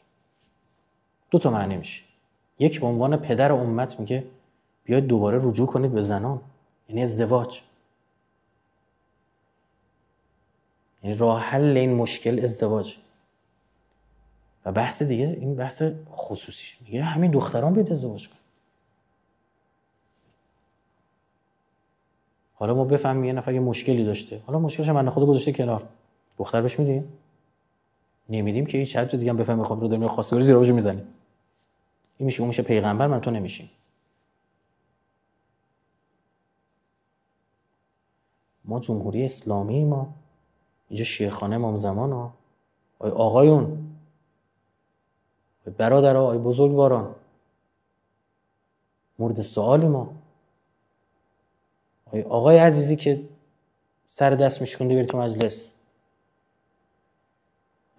دو تا معنی میشه. یک به عنوان پدر امت میگه بیاید دوباره رجوع کنید به زنان. یعنی ازدواج. یعنی راه حل این مشکل ازدواج. و بحث دیگه این بحث خصوصی. میگه همین دختران بیاد ازدواج کن حالا ما بفهمیم یه نفر یه مشکلی داشته. حالا مشکلش من خود گذاشته کنار. دختر بهش میدیم. نمیدیم که هیچ حد دیگه هم بفهمیم خب رو داریم خواستگاری زیرا می‌زنیم این میشه اون میشه پیغمبر من تو نمیشیم. ما جمهوری اسلامی ما اینجا شیخانه امام زمان ها. آی آقایون برادر آی بزرگواران. مورد سوالی ما. آی آقای عزیزی که سر دست میشکنده بری تو مجلس.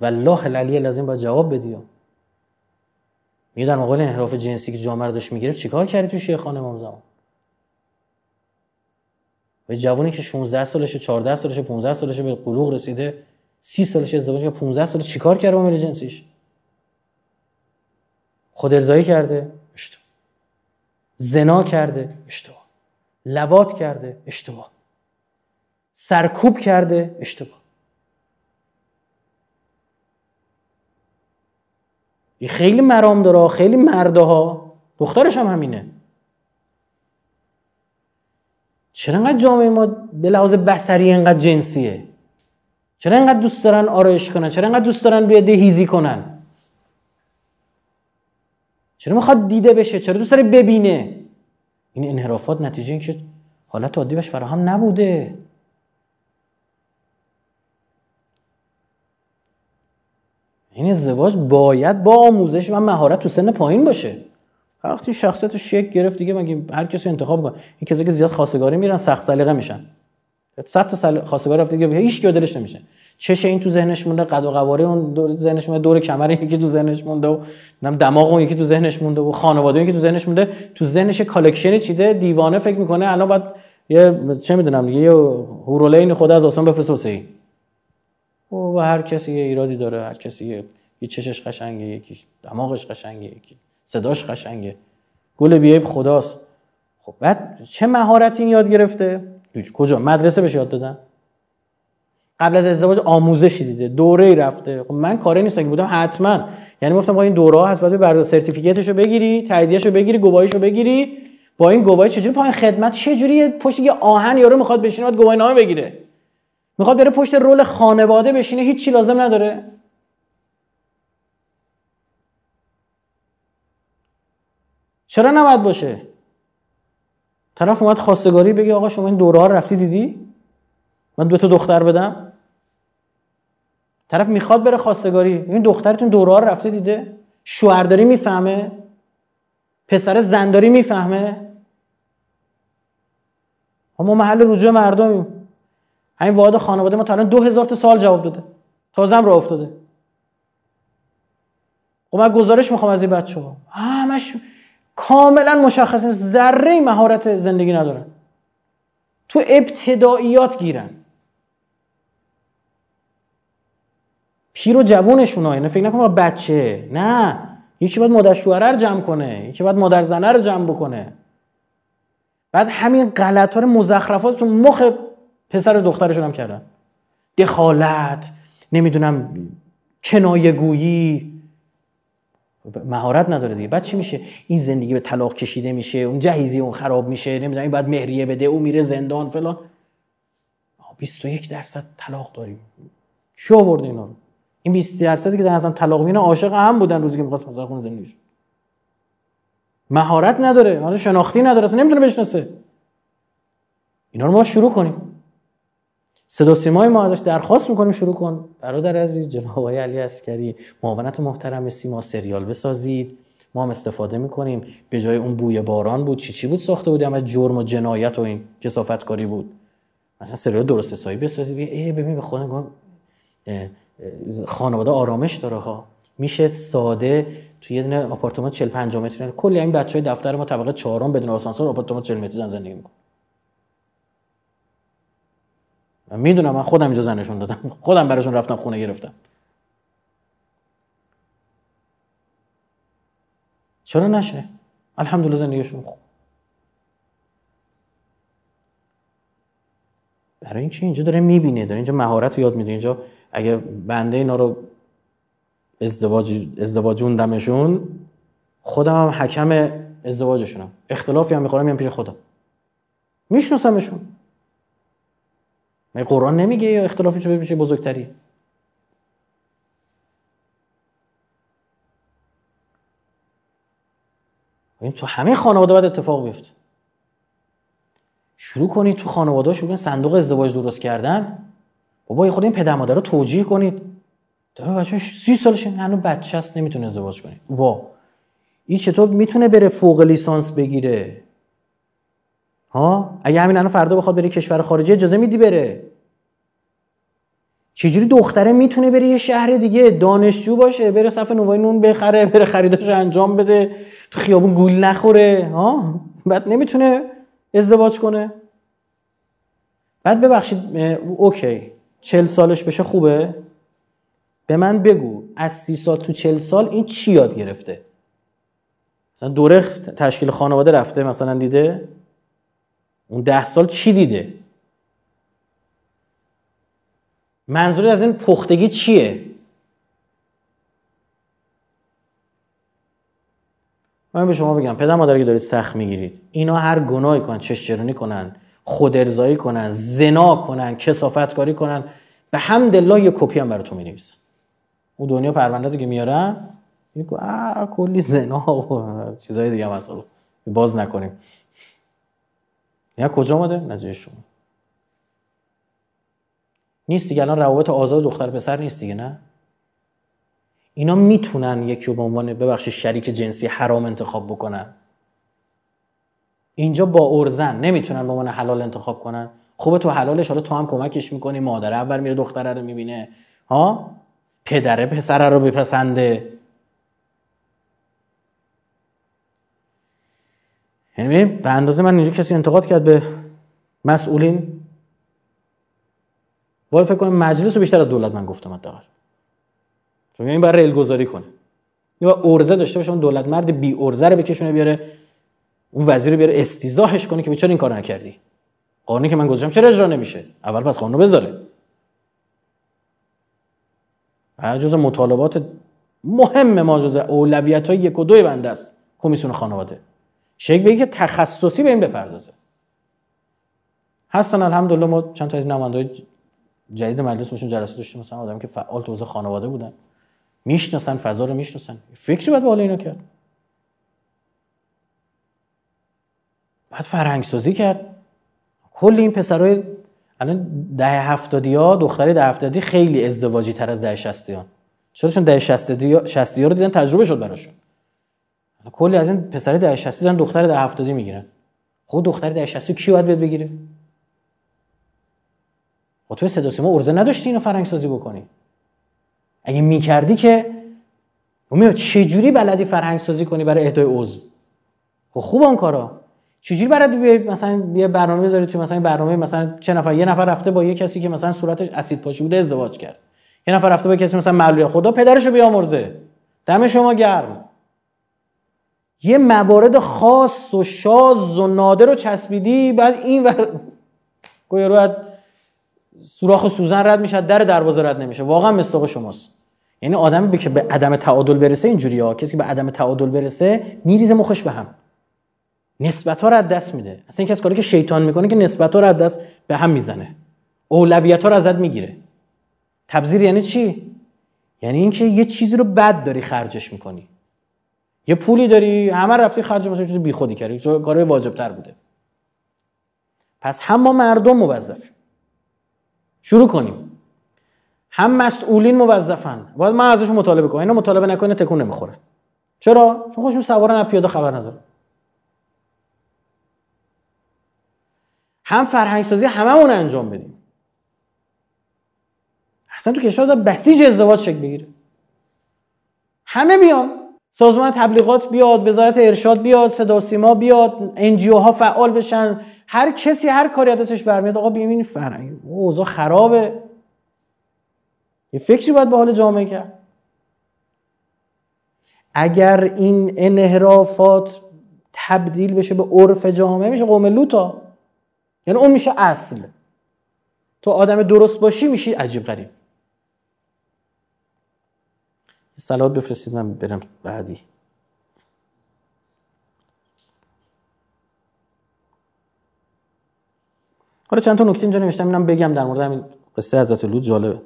والله العلی لازم باید جواب بدی در مقابل انحراف جنسی که جامعه رو داشت می‌گرفت چیکار کردی تو شیخانه امام زمان؟ و جوانی که 16 سالشه 14 سالشه 15 سالشه به بلوغ رسیده 30 سالش ازدواج کرده 15 سال چیکار کرده با جنسیش؟ خود ارضایی کرده اشتباه. زنا کرده اشتباه. لوات کرده اشتباه. سرکوب کرده اشتباه. خیلی مرام داره خیلی مرده ها. دخترش هم همینه. چرا انقدر جامعه ما به لحاظ بسری انقدر جنسیه؟ چرا انقدر دوست دارن آرایش کنن؟ چرا انقدر دوست دارن روی هیزی کنن؟ چرا می‌خواد دیده بشه؟ چرا دوست داره ببینه؟ این انحرافات نتیجه این که حالت عادی بهش فراهم نبوده. این ازدواج باید با آموزش و مهارت تو سن پایین باشه. وقتی شخصیتش یک گرفت دیگه مگه هر کسی انتخاب کنه؟ این کسی که زیاد خواستگاری میرن سخت سلیقه میشن. 100 تا سال خواستگار رفته دیگه هیچ کی دلش نمیشه. چش این تو ذهنش مونده قد و قواره اون دور ذهنش مونده دور کمر یکی تو ذهنش مونده و نم دماغ اون یکی تو ذهنش مونده و خانواده یکی تو ذهنش مونده. تو ذهنش کالکشنی چیده دیوانه فکر می‌کنه الان بعد یه چه می‌دونم دیگه یه هورولین خدا از آسمان بفرسته و هر کسی یه ایرادی داره هر کسی یه چشش قشنگه یکی دماغش قشنگه یکی صداش قشنگه. گل بیایب خداست. خب بعد چه مهارتی یاد گرفته؟ کجا؟ مدرسه بهش یاد دادن. قبل از ازدواج آموزشی دیده. دوره رفته. خب من کاری نیستم که بودم حتما. یعنی گفتم با این دوره هست بعد بر سرتیفیکتش رو بگیری تاییدیه‌شو بگیری گواهیشو بگیری. با این گواهی چجوری پایین خدمت؟ چجوری پشت یه آهن یارو می‌خواد بشینه بعد گواهی نامه بگیره. می‌خواد بره پشت رول خانواده بشینه هیچی لازم نداره. چرا نباید باشه؟ طرف اومد خواستگاری بگی آقا شما این دوره ها رفتی دیدی؟ من دو تا دختر بدم. طرف می‌خواد بره خواستگاری. این دخترتون دوره ها رفته دیده. شوهرداری می‌فهمه. پسر زنداری می‌فهمه. ما محل رجوع مردمیم. همین واحد خانواده ما تا الان دو هزار تا سال جواب داده. تازه هم راه افتاده. خب من گزارش می‌خوام از این بچه ها همش کاملا مشخص ذره مهارت زندگی ندارن. تو ابتداییات گیرن. پیر و جوونشون یعنی فکر نکن بچه. نه. یکی باید مادر شوهره رو جمع کنه. یکی باید مادر زنه رو جمع بکنه. بعد همین غلط مزخرفات تو مخ پسر و دخترشون هم کردن. دخالت نمی‌دونم کنایه گویی مهارت نداره دیگه. بعد چی میشه؟ این زندگی به طلاق کشیده میشه اون جهیزی اون خراب میشه نمی‌دونم این بعد مهریه بده او میره زندان فلان. 21 درصد طلاق داریم. کی آورده اینا رو؟ این 20 درصدی که در اصلا طلاق مینا عاشق هم بودن روزی که می‌خواست مثلا خون زندگیش. مهارت نداره حالا شناختی نداره اصلا نمی‌تونه بشناسه. اینا رو ما شروع کنیم. صدا سیمای ما ازش درخواست می‌کنیم شروع کن. برادر عزیز جناب آقای علی اسکری معاونت محترم سیما سریال بسازید. ما هم استفاده می‌کنیم. به جای اون بوی باران بود چی چی بود ساخته بودیم؟ از جرم و جنایت و این کسافت کاری بود. مثلا سریال درست حسابی بسازید ای ببین به خودم خانواده آرامش داره ها. میشه ساده توی یه دونه آپارتمان 40 50 متری کلی این بچهای دفتر ما طبقه چهارم بدون آسانسور آپارتمان 40 متری زندگی می‌کنن من می‌دونم من خودم اینجا زنشون دادم. خودم براشون رفتم خونه گرفتم. چرا نشه؟ الحمدلله زندگیشون خوب. برای اینکه اینجا داره می‌بینه داره اینجا مهارت یاد میده. اینجا اگه بنده اینا رو ازدواج ازدواجوندمشون خودم هم حکم ازدواجشونم. اختلافی هم می‌خورم میام پیش خودم. میشناسمشون. می قرآن نمیگه یا اختلافی چه بشه بزرگتری؟ این تو همه خانواده باید اتفاق بیفته. شروع کنید تو خانواده شروع صندوق ازدواج درست کردن. بابا خود این پدر مادر رو توجیه کنید. داره بچه سی سالشه هنوز بچه هست نمی‌تونه ازدواج کنه. وا. این چطور می‌تونه بره فوق لیسانس بگیره؟ ها؟ اگه همین الان فردا بخواد بره کشور خارجی اجازه میدی بره؟ چجوری دختره می‌تونه بره یه شهر دیگه؟ دانشجو باشه بره صف نوای نون بخره بره خریداش انجام بده. تو خیابون گول نخوره ها؟ بعد نمی‌تونه ازدواج کنه. بعد ببخشید اوکی. چل سالش بشه خوبه؟ به من بگو از سی سال تو چل سال این چی یاد گرفته؟ مثلا دوره تشکیل خانواده رفته مثلا دیده؟ اون ده سال چی دیده؟ منظور از این پختگی چیه؟ من به شما بگم پدر مادری که دارید سخت می‌گیرید. اینا هر گناهی کنن چشچرونی کنن خود ارزایی کنن زنا کنن کسافت کاری کنن. به حمد الله یه کپی هم براتون می نویسن اون دنیا پرونده که میارن این کلی زنا و چیزای دیگه هم باز نکنیم. یا کجا اومده؟ نجای شما. نیست دیگه الان روابط آزاد دختر پسر نیست دیگه نه؟ اینا می‌تونن یکی رو به عنوان ببخشید شریک جنسی حرام انتخاب بکنن. اینجا با ارزن نمی‌تونن به عنوان حلال انتخاب کنن. خوبه تو حلالش حالا تو هم کمکش می‌کنی مادر اول میره دختره رو می‌بینه. ها؟ پدره پسره رو بپسنده. یعنی به اندازه من اینجا کسی انتقاد کرد به مسئولین؟ باید فکر کنم مجلس رو بیشتر از دولت من گفتم حداقل. چون این باید ریل گذاری کنه. این باید ارزه داشته باشه اون دولت مرد بی ارزه رو بکشونه بیاره اون وزیر رو بیاره استیزاهش کنه که چرا این کار نکردی؟ قانونی که من گذاشتم چرا اجرا نمیشه؟ اول پس قانون بذاره. جز مطالبات مهم ما جز اولویت های یک و دوی بنده است. کمیسیون خانواده. بگه که تخصصی به این بپردازه. هستن الحمدلله ما چند تا از نمایندای جدید مجلس باشون جلسه داشتیم. مثلا آدم که فعال تو خانواده بودن. می‌شناسن فضا رو می‌شناسن. فکری باید بالا اینو کرد. بعد فرهنگ سازی کرد. کل این پسرای الان ده هفتادی ها دختری ده هفتادی خیلی ازدواجی تر از ده ها چرا؟ چون ده شستی ها رو دیدن تجربه شد براشون. کلی از این پسر ده شستی دارن دختر ده هفتادی می‌گیرن. خود دختر ده شستی کی باید بگیره؟ خب تو صدا سیما ارزه نداشتی اینو فرنگ سازی بکنی. اگه می‌کردی که میاد چجوری بلدی فرهنگ سازی کنی برای اهدای عضو؟ خب خوب اون کارا. چجوری برات بیای مثلا بیا برنامه بذاری تو مثلا برنامه مثلا چه نفر یه نفر رفته با یه کسی که مثلا صورتش اسید پاشی بوده ازدواج کرد. یه نفر رفته با کسی مثلا معلولیت خدا پدرشو بیامرزه. دم شما گرم. یه موارد خاص و شاز و نادر رو چسبیدی بعد این ور گویا رو سوراخ سوزن رد میشه در دروازه رد نمیشه. واقعا مستاق شماست. یعنی آدمی که به عدم تعادل برسه اینجوری ها. کسی که به عدم تعادل برسه میریزه مخش به هم. نسبت ها رو از دست میده. اصلا این کسی کاری که شیطان می‌کنه که نسبت ها رو از دست به هم می‌زنه. اولویت ها رو ازت می‌گیره. تبذیر یعنی چی؟ یعنی اینکه یه چیزی رو بد داری خرجش می‌کنی. یه پولی داری همه رفتی خرج مثلا چیز بیخودی کردی. کارهای واجب تر بوده. پس هم ما مردم موظفیم. شروع کنیم. هم مسئولین موظفن. باید من ازشون مطالبه کنم. اینا مطالبه نکنه تکون نمی‌خوره. چرا؟ چون خودشون سوارن از پیاده خبر نداره هم فرهنگ سازی هممون انجام بدیم. اصلا تو کشور بسیج ازدواج شکل بگیره. همه بیان. سازمان تبلیغات بیاد وزارت ارشاد بیاد صدا سیما بیاد انجیو ها فعال بشن. هر کسی هر کاری ازش برمیاد آقا ببین فرهنگ اوضاع خرابه. یه فکری باید به حال جامعه کرد. اگر این انحرافات تبدیل بشه به عرف جامعه میشه قوم لوتا یعنی اون میشه اصل. تو آدم درست باشی میشی عجیب غریب. سلات بفرستید من برم بعدی. حالا چند تا نکته اینجا نوشتم اینم بگم در مورد همین قصه حضرت لوط جالبه.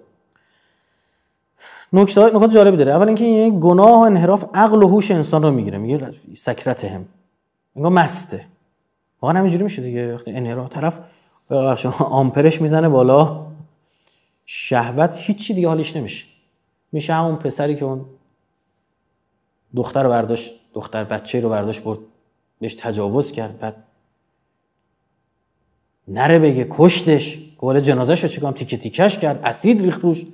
نکته نکات جالبی داره. اول اینکه این گناه و انحراف عقل و هوش انسان رو می‌گیره. میگه سکرت هم. انگار مسته. واقعا همینجوری میشه دیگه. وقتی انحراف طرف آمپرش می‌زنه بالا. شهوت هیچی دیگه حالش نمیشه. میشه همون پسری که اون دختر برداشت دختر بچه رو برداشت برد بهش تجاوز کرد. بعد نره بگه کشتش. که جنازه شو چیکام تیکه تیکش کرد. اسید ریخت روش.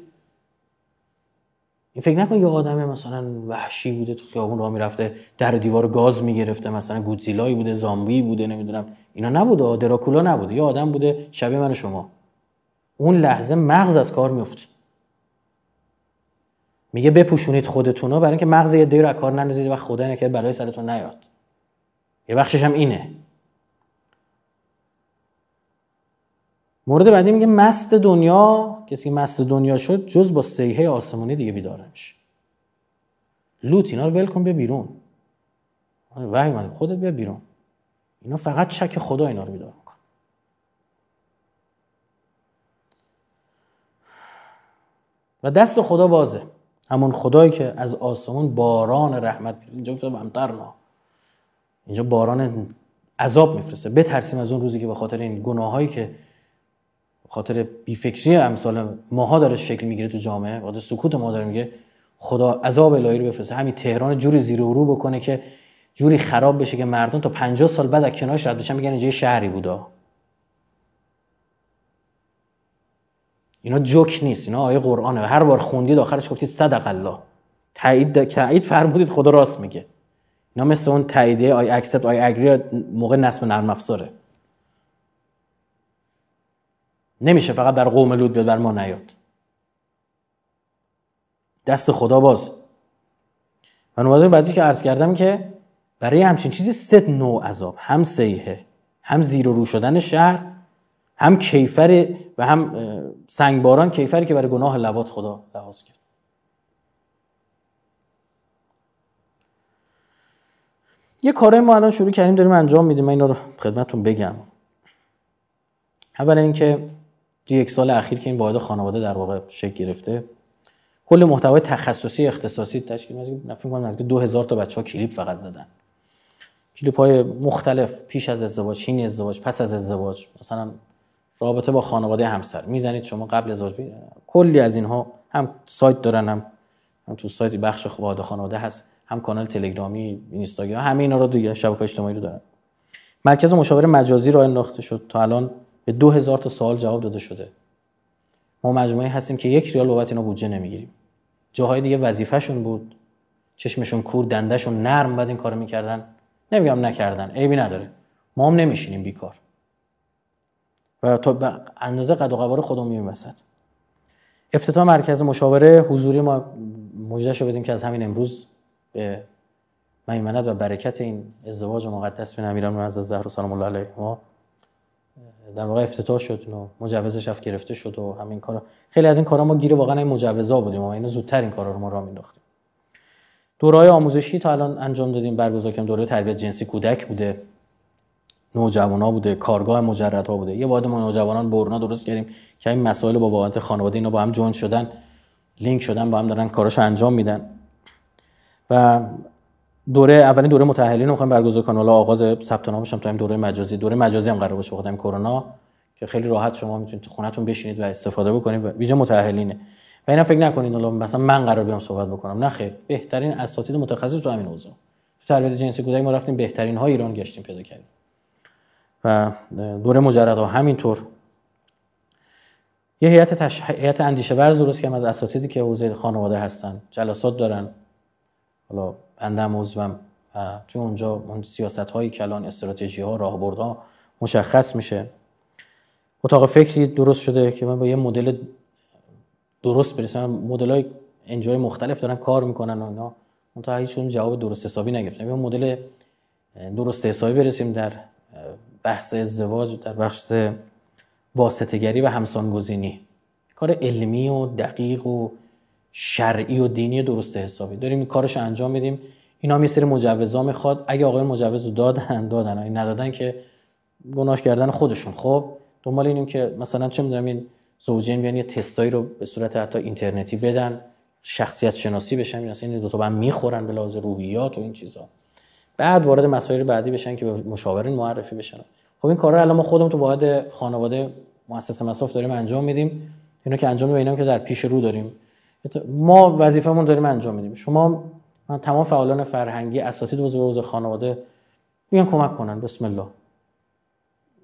این فکر نکن یه آدم مثلا وحشی بوده تو خیابون راه می‌رفته در دیوار گاز می‌گرفته مثلا گودزیلایی بوده زامبی بوده نمی‌دونم. اینا نبوده دراکولا نبوده. یه آدم بوده شبیه من شما. اون لحظه مغز از کار میفته میگه بپوشونید خودتونو برای اینکه مغز یه دیر کار نندازید و خدا نکرد برای سرتون نیاد. یه بخشش هم اینه. مورد بعدی میگه مست دنیا کسی که مست دنیا شد جز با سیحه آسمانی دیگه بیدار نمیشه. لوت اینا رو ول کن به بیرون. وحی اومده خودت بیا بیرون. اینا فقط چک خدا اینا رو بیدار می‌کنه. و دست خدا بازه. همون خدایی که از آسمون باران رحمت اینجا گفته امطرنا اینجا باران عذاب میفرسته. بترسیم از اون روزی که به خاطر این گناهایی که خاطر بیفکری امثال ماها داره شکل می‌گیره تو جامعه. بعد سکوت ما داره میگه خدا عذاب الهی رو بفرسته. همین تهران جوری زیر و رو بکنه که جوری خراب بشه که مردم تا 50 سال بعد از کنارش رد بشن میگن اینجا شهری بودا. اینا جوک نیست اینا آیه قرآنه. هر بار خوندید آخرش گفتید صدق الله. تایید تایید فرمودید خدا راست میگه. اینا مثل اون تاییدیه I accept I agree موقع نصب نرم افزاره. نمیشه فقط بر قوم لوط بیاد بر ما نیاد. دست خدا باز. و نماد بعدی که عرض کردم که برای همچین چیزی سه نوع عذاب هم صیحه هم زیر و رو شدن شهر هم کیفر و هم سنگباران کیفری که برای گناه لوات خدا لحاظ کرد. یه کارای ما الان شروع کردیم داریم انجام میدیم. من اینا رو خدمتتون بگم. اول اینکه یک سال اخیر که این واحد خانواده در واقع شکل گرفته کل محتوای تخصصی اختصاصی تشکیل میده فکر کنم از 2000 تا بچه ها کلیپ فقط زدن. کلیپ های مختلف پیش از ازدواج چین ازدواج پس از ازدواج. مثلا رابطه با خانواده همسر. می‌زنید شما قبل ازدواج کلی از اینها هم سایت دارن هم, هم تو سایت بخش واحد خانواده هست هم کانال تلگرامی اینستاگرام همه اینا رو دیگه شبکه اجتماعی رو دارن. مرکز مشاوره مجازی راه انداخته شد تا الان به 2000 تا سوال جواب داده شده. ما مجموعه هستیم که یک ریال بابت اینا بودجه نمی‌گیریم. جاهای دیگه وظیفهشون بود. چشمشون کور دندهشون نرم بعد این کارو می‌کردن. نمیگم نکردن عیبی نداره. ما هم نمیشینیم بیکار. و تا به اندازه قد و قوار خودمون میایم وسط. افتتاح مرکز مشاوره حضوری ما مژده‌ش بدیم که از همین امروز به میمنت و برکت این ازدواج مقدس بین امیرالمؤمنین حضرت زهرا سلام الله علیه ما در واقع افتتاح شد و مجوزش اف گرفته شد و همین کارا. خیلی از این کارا ما گیره واقعا این مجوزا بودیم و اینو زودتر این کارا رو ما راه مینداختیم دورهای آموزشی تا الان انجام دادیم برگزار کردیم. دوره تربیت جنسی کودک بوده. نوجوانا بوده کارگاه مجردها بوده. یه واحد نوجوانان برنا درست کردیم که این مسائل با واحد خانواده اینا با هم جوین شدن لینک شدن با هم دارن کاراشو انجام میدن. و دوره اولین دوره متأهلین رو می‌خوایم برگزار کنیم. حالا آغاز ثبت نامش هم تو این دوره مجازی. دوره مجازی هم قرار باشه خودم کرونا که خیلی راحت شما می‌تونید خونهتون بشینید و استفاده بکنید ویژه متأهلینه. و اینا فکر نکنید حالا مثلا من قرار بیام صحبت بکنم. نه خیر بهترین اساتید متخصص تو همین حوزه. تو تربیت جنسی کودک ما رفتیم بهترین ها ایران گشتیم پیدا کردیم. و دوره مجردها همینطور. یه هیئت تش... هیئت اندیشه ورز درست که از اساتیدی که حوزه خانواده هستن. جلسات دارن. حالا بنده عضوم. و توی اونجا اون سیاست هایی کلان استراتژی ها راهبردها مشخص میشه. اتاق فکری درست شده که من با یه مدل درست برسم. مدل های انجای مختلف دارن کار می‌کنن و اینا. منتها هیچون جواب درست حسابی نگرفتن یه مدل درست حسابی برسیم در بحث ازدواج در بحث واسطگری و همسانگزینی. کار علمی و دقیق و شرعی و دینی درست حسابی. داریم این کارش انجام میدیم. اینا هم یه سری مجوزا می‌خواد. اگه آقای مجوز دادن دادن. این ندادن که گناهش کردن خودشون. خب دنبال اینیم که مثلا چه می‌دونم این زوجین بیان یه تستایی رو به صورت حتی اینترنتی بدن شخصیت شناسی بشن. این دو تا با هم می‌خورن به لحاظ روحیات و این چیزا. بعد وارد مسائل بعدی بشن که به مشاورین معرفی بشن. خب این کارا الان ما خودمون تو واحد خانواده مؤسسه مساف داریم انجام میدیم. اینا که انجام میدیم که در پیش رو داریم. ما وظیفمون داریم انجام میدیم. شما من تمام فعالان فرهنگی اساتید بزرگ خانواده بیان کمک کنن. بسم الله.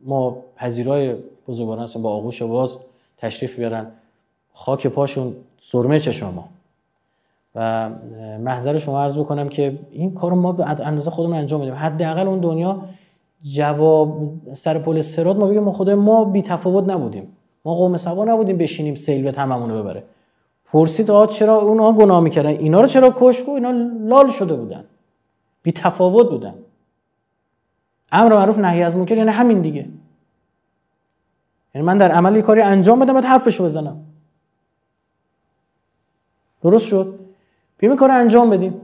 ما پذیرای هستیم. با آغوش باز تشریف بیارن. خاک پاشون سرمه چشم ما. و محضر شما عرض بکنم که این کارو ما به اندازه خودمون انجام میدیم. حداقل اون دنیا جواب سر پل سرات ما بگیم ما خدای ما بی تفاوت نبودیم. ما قوم سوا نبودیم بشینیم سیل به تمامونو ببره. پرسید آقا چرا اونها گناه می‌کردن؟ اینا رو چرا کشت؟ اینا لال شده بودن. بی تفاوت بودن. امر معروف نهی از منکر یعنی همین دیگه. یعنی من در عمل کاری انجام بدم بعد حرفشو بزنم. درست شد؟ بیم کار انجام بدیم.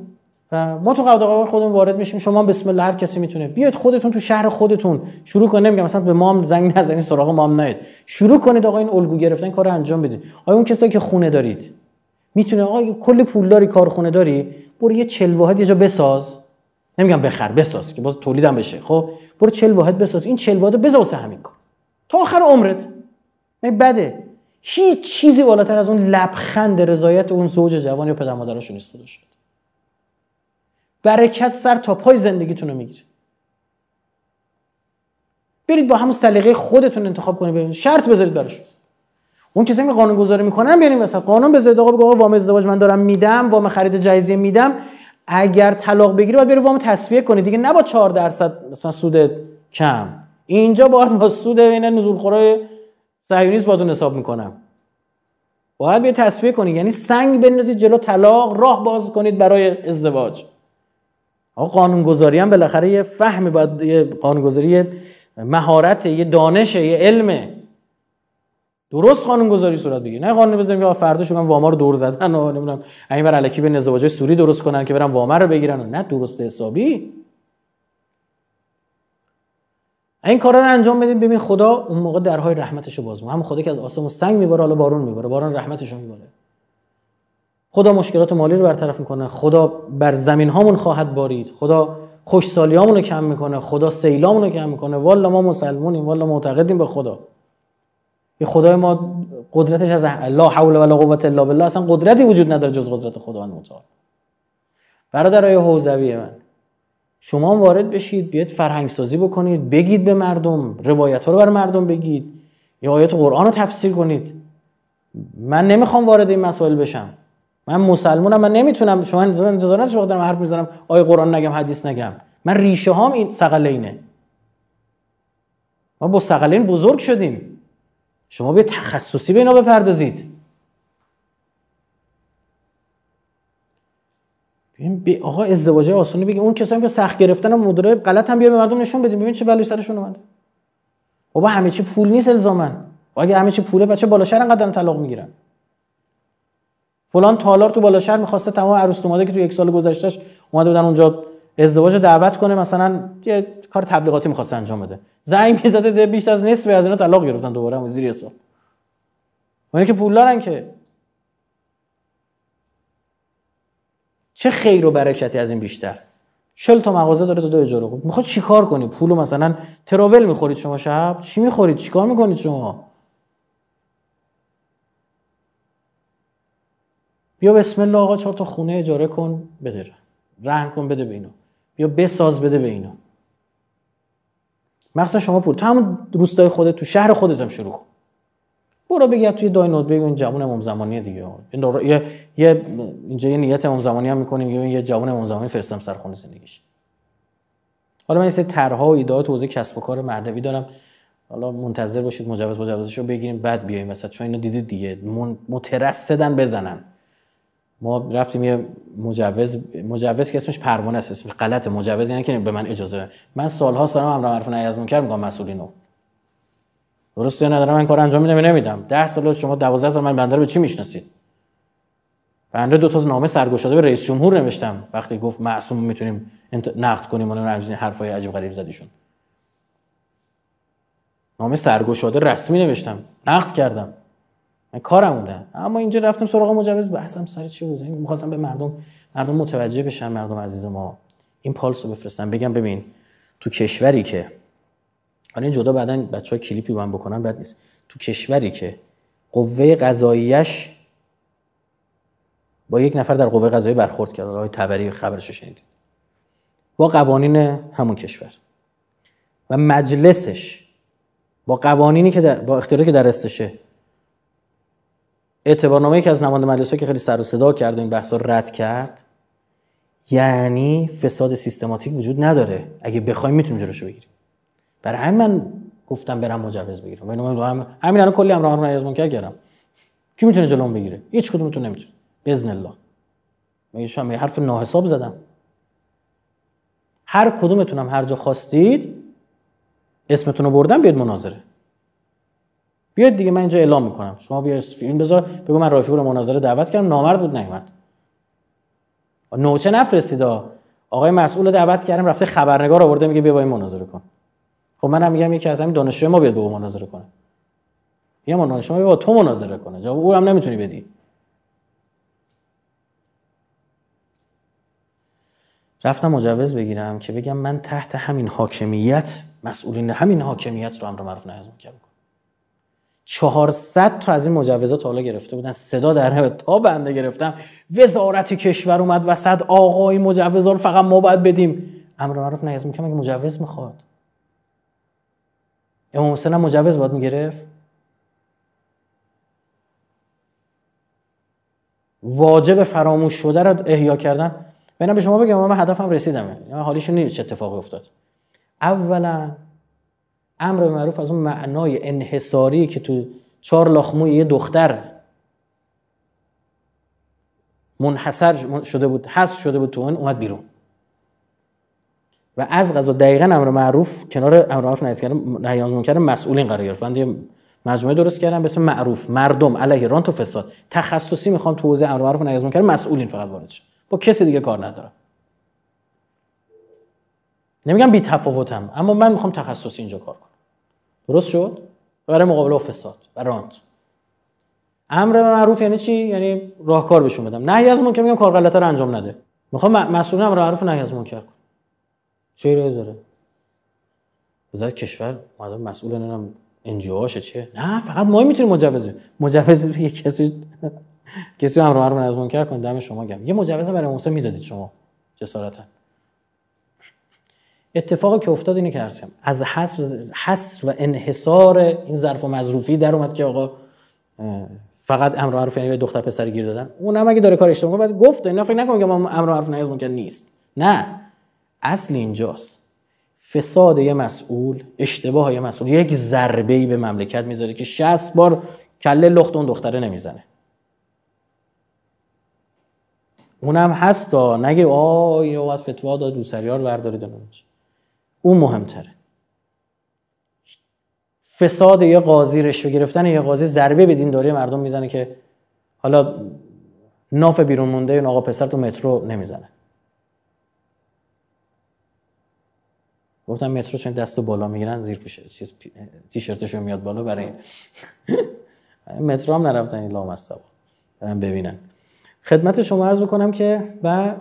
ما تو قواعد خودمون وارد میشیم. شما بسم الله هر کسی می‌تونه. بیاید خودتون تو شهر خودتون شروع کنید. نمیگم مثلا به ما هم زنگ نزنید سراغ ما هم نیاید. شروع کنید آقا این الگو گرفتن کار انجام بدید. آیا اون کسایی که خونه دارید؟ می‌تونه آقا کل پول داری کارخونه داری؟ برو یه 40 واحد یه جا بساز. نمیگم بخر بساز که باز تولیدم بشه. خب؟ برو 40 واحد بساز. این 40 واحد بذار همین کار. تا آخر عمرت. بده. هیچ چیزی بالاتر از اون لبخند رضایت اون زوج جوان یا پدر مادرشون نیست شد برکت سر تا پای زندگیتون رو می‌گیره. برید با همون سلیقه خودتون انتخاب کنید ببینید. شرط بذارید براش. اون کسی که قانون گذاری می‌کنن بیاریم مثلا قانون بذارید آقا بگو وام ازدواج من دارم میدم وام خرید جایزه میدم. اگر طلاق بگیری باید بری وام تصفیه کنی. دیگه نه با 4 درصد مثلا سود کم. اینجا باید با سود بین نزولخورای صهیونیست باتون حساب می‌کنم. باید بیا تصفیه کنید یعنی سنگ بندازید جلو طلاق راه باز کنید برای ازدواج. آقا قانونگذاری هم بالاخره یه فهمی باید یه قانونگذاری مهارت یه دانش یه علمه درست قانونگذاری صورت بگیر نه قانون بزنیم که فردا شما واما رو دور زدن و نمی‌دونم این بر الکی به ازدواج سوری درست کنن که برن وامه رو بگیرن نه درست حسابی. این کارا رو انجام بدیم. ببین خدا اون موقع درهای رحمتشو باز می‌کنه. هم خدا که از آسمون سنگ میباره حالا بارون میباره. باران رحمتشو میباره. خدا مشکلات مالی رو برطرف می‌کنه. خدا بر زمین هامون خواهد بارید. خدا خوشسالیامون رو کم می‌کنه. خدا سیلامون رو کم می‌کنه. والا ما مسلمونیم والا معتقدیم به خدا. یه خدای ما قدرتش از لا حول ولا قوه الا بالله. اصلا قدرتی وجود نداره جز قدرت خدا متعال. برادرای حوزوی من. شما وارد بشید بیاید فرهنگ سازی بکنید بگید به مردم روایت ها رو بر مردم بگید یا آیات قرآن رو تفسیر کنید. من نمی‌خوام وارد این مسائل بشم. من مسلمونم من نمی‌تونم. شما انتظار نداشته وقتی حرف می‌زنم آیه قرآن نگم حدیث نگم. من ریشه هام این سقلینه ما با سقلین بزرگ شدیم. شما به تخصصی به اینا بپردازید. ببین آقا ازدواج آسونی بگی. اون کسایی که سخت گرفتن و مدره غلط هم بیا به مردم نشون بدیم. ببین چه بلایی سرشون اومده. بابا همه چی پول نیست الزاما. اگه همه چی پوله بچه بالا شهر انقدر طلاق می‌گیرن؟ فلان تالار تو بالا شهر می‌خواسته تمام عروس که تو یک سال گذشتهش اومده بودن اونجا ازدواج دعوت کنه مثلا یه کار تبلیغاتی می‌خواست انجام بده. زنگ می‌زده ده بیشتر از نصف از اینا طلاق گرفتن دوباره هم زیر سال اونایی که پول دارن که. چه خیر و برکتی از این بیشتر؟ 40 تا مغازه داره دو اجاره خوب می‌خواد چیکار کنی؟ پولو مثلا تراول می‌خورید شما شب چی می‌خورید؟ چیکار می‌کنید شما؟ بیا بسم الله آقا چهار تا خونه اجاره کن بده رهن کن بده به اینا. بیا بساز بده به اینا. مثلا شما پول. تو همون روستای خودت تو شهر خودت هم شروع کن. برو بگرد توی دای نوت بگو این جوون امام زمانی دیگه. یه یه اینجا یه نیت امام زمانی هم می‌کنیم یه جوون امام زمانی فرستم سر خونه زندگیش. حالا من این سری طرحها و ایده‌ها توضیح کسب و کار مردوی دارم. حالا منتظر باشید مجوز مجوزشو بگیریم بعد بیایم مثلا چون اینا دیدید دیگه. مترصدن بزنن. ما رفتیم یه مجوز مجوز که اسمش پروانه است. اسمش غلط مجوز یعنی که به من اجازه من سالها دارم امر معروف نهی از منکر میگم مسئولینو. درسته ندارم من کار انجام میدم نمیدم؟ 10 سال شما 12 سال من بنده رو به چی می‌شناسید؟ بنده دو تا نامه سرگشاده به رئیس جمهور نوشتم. وقتی گفت معصوم می‌تونیم نقد کنیم اون همین حرفای عجیب غریب زدیشون. نامه سرگشاده رسمی نوشتم. نقد کردم. من کارم بوده. اما اینجا رفتم سراغ مجوز. بحثم سر چی بود؟ می‌خواستم به مردم مردم متوجه بشن مردم عزیز ما. این پالس رو بفرستم. بگم ببین تو کشوری که حالا این جدا بعدا بچه ها کلیپی هم بکنن بد نیست. تو کشوری که قوه قضاییش با یک نفر در قوه قضایی برخورد کرد. آقای تبری خبرش شنیدید. با قوانین همون کشور. و مجلسش با قوانینی که در با اختیاری که در استشه اعتبارنامه‌ای که از نماینده مجلس که خیلی سر و صدا کرد این بحثا رد کرد یعنی فساد سیستماتیک وجود نداره. اگه بخوایم می‌تونیم جلوشو بگیریم. برای همین من گفتم برم مجوز بگیرم. هم همین الان کلی امر معروف نهی منکر کردم کی می‌تونه جلوم بگیره؟ هیچ کدومتون نمی‌تونه. باذن الله. میگه شما حرف ناحساب زدم؟ هر کدومتونم هر جا خواستید اسمتون رو بردم بیاد مناظره. بیاد دیگه من اینجا اعلام می‌کنم. شما بیا فیلم بذار بگو من رافی رو مناظره دعوت کردم نامرد بود نیومد نوچه نفرستید آقای مسئول دعوت کردیم رفته خبرنگار آورده میگه بیا با این مناظره کن. خب منم میگم یکی از همین دانشجو ما بیاد با او مناظره کنه. یه من دانشجو با تو مناظره کنه. جواب او هم نمی‌تونی بدی. رفتم مجوز بگیرم که بگم من تحت همین حاکمیت مسئولین همین حاکمیت رو امر معروف نهی از منکر 400 تا از این مجوزات حالا گرفته بودن صدا در تا بنده گرفتم. وزارت کشور اومد وسط آقا این مجوزا رو فقط ما باید بدیم. امر معروف نهی از منکر مجوز می‌خواد؟ امام حسین مجوز باید می‌گرفت؟ واجب فراموش شده رو احیا کردن؟ ببینم به شما بگم من هدفم رسیدم. حالیش نیست چه اتفاقی افتاد. اولا امر معروف از اون معنای انحصاری که تو چهار لاخموی یه دختر منحصر شده بود حس شده بود تو اون اومد بیرون. و از غذا دقیقا امر معروف کنار امر معروف نهی کردن نهی از منکر مسئولین قرار گرفت. من مجموعه درست کردم به اسم معروف مردم علیه رانت و فساد. تخصصی می‌خوام تو حوزه امر معروف و نهی از منکر مسئولین فقط وارد شه. با کسی دیگه کار ندارم. نمیگم بی تفاوتم اما من می‌خوام تخصصی اینجا کار کنم. درست شد؟ برای مقابله با فساد و رانت. امر معروف یعنی چی؟ یعنی راهکار بهشون بدم. نهی از منکر میگم کار غلطه رو انجام نده. می‌خوام مسئول امر معروف نهی از منکر چه داره؟ وزارت کشور مادام مسئول نمی‌دونم انجیوهاشه چه نه فقط ما می‌تونیم مجوز مجوز [laughs] یه کسی [laughs] کسی معروف نهی از منکر کن دم شما گم یه مجوز برای موسی می‌دادید شما جسارتا. اتفاقی که افتاد اینه که از حصر, حصر و انحصار این ظرف و مظروفی در اومد که آقا فقط امر معروف یعنی به دختر پسر گیر دادن. اونم اگه داره کار اشتباه بعد گفت اینا فکر نکنم که ما امر معروف ممکن نیست. نه. اصل اینجاست. فساد یه مسئول اشتباه یه مسئول. یک ضربه ای به مملکت می‌ذاره که 60 بار کله لخت اون دختره نمی‌زنه. اونم هست دا نگه آه اینو باید فتوا داد روسریار بردارید اون مهمتره. فساد یه قاضی رشوه گرفتن یه قاضی ضربه به دینداری مردم می‌زنه که حالا ناف بیرون مونده این آقا پسر تو مترو نمی‌زنه. گفتم مترو چون دست بالا می‌گیرن زیر پوشه چیز تیشرتشون میاد بالا برای [laughs] مترو هم نرفتن این برن ببینن. خدمت شما عرض بکنم که و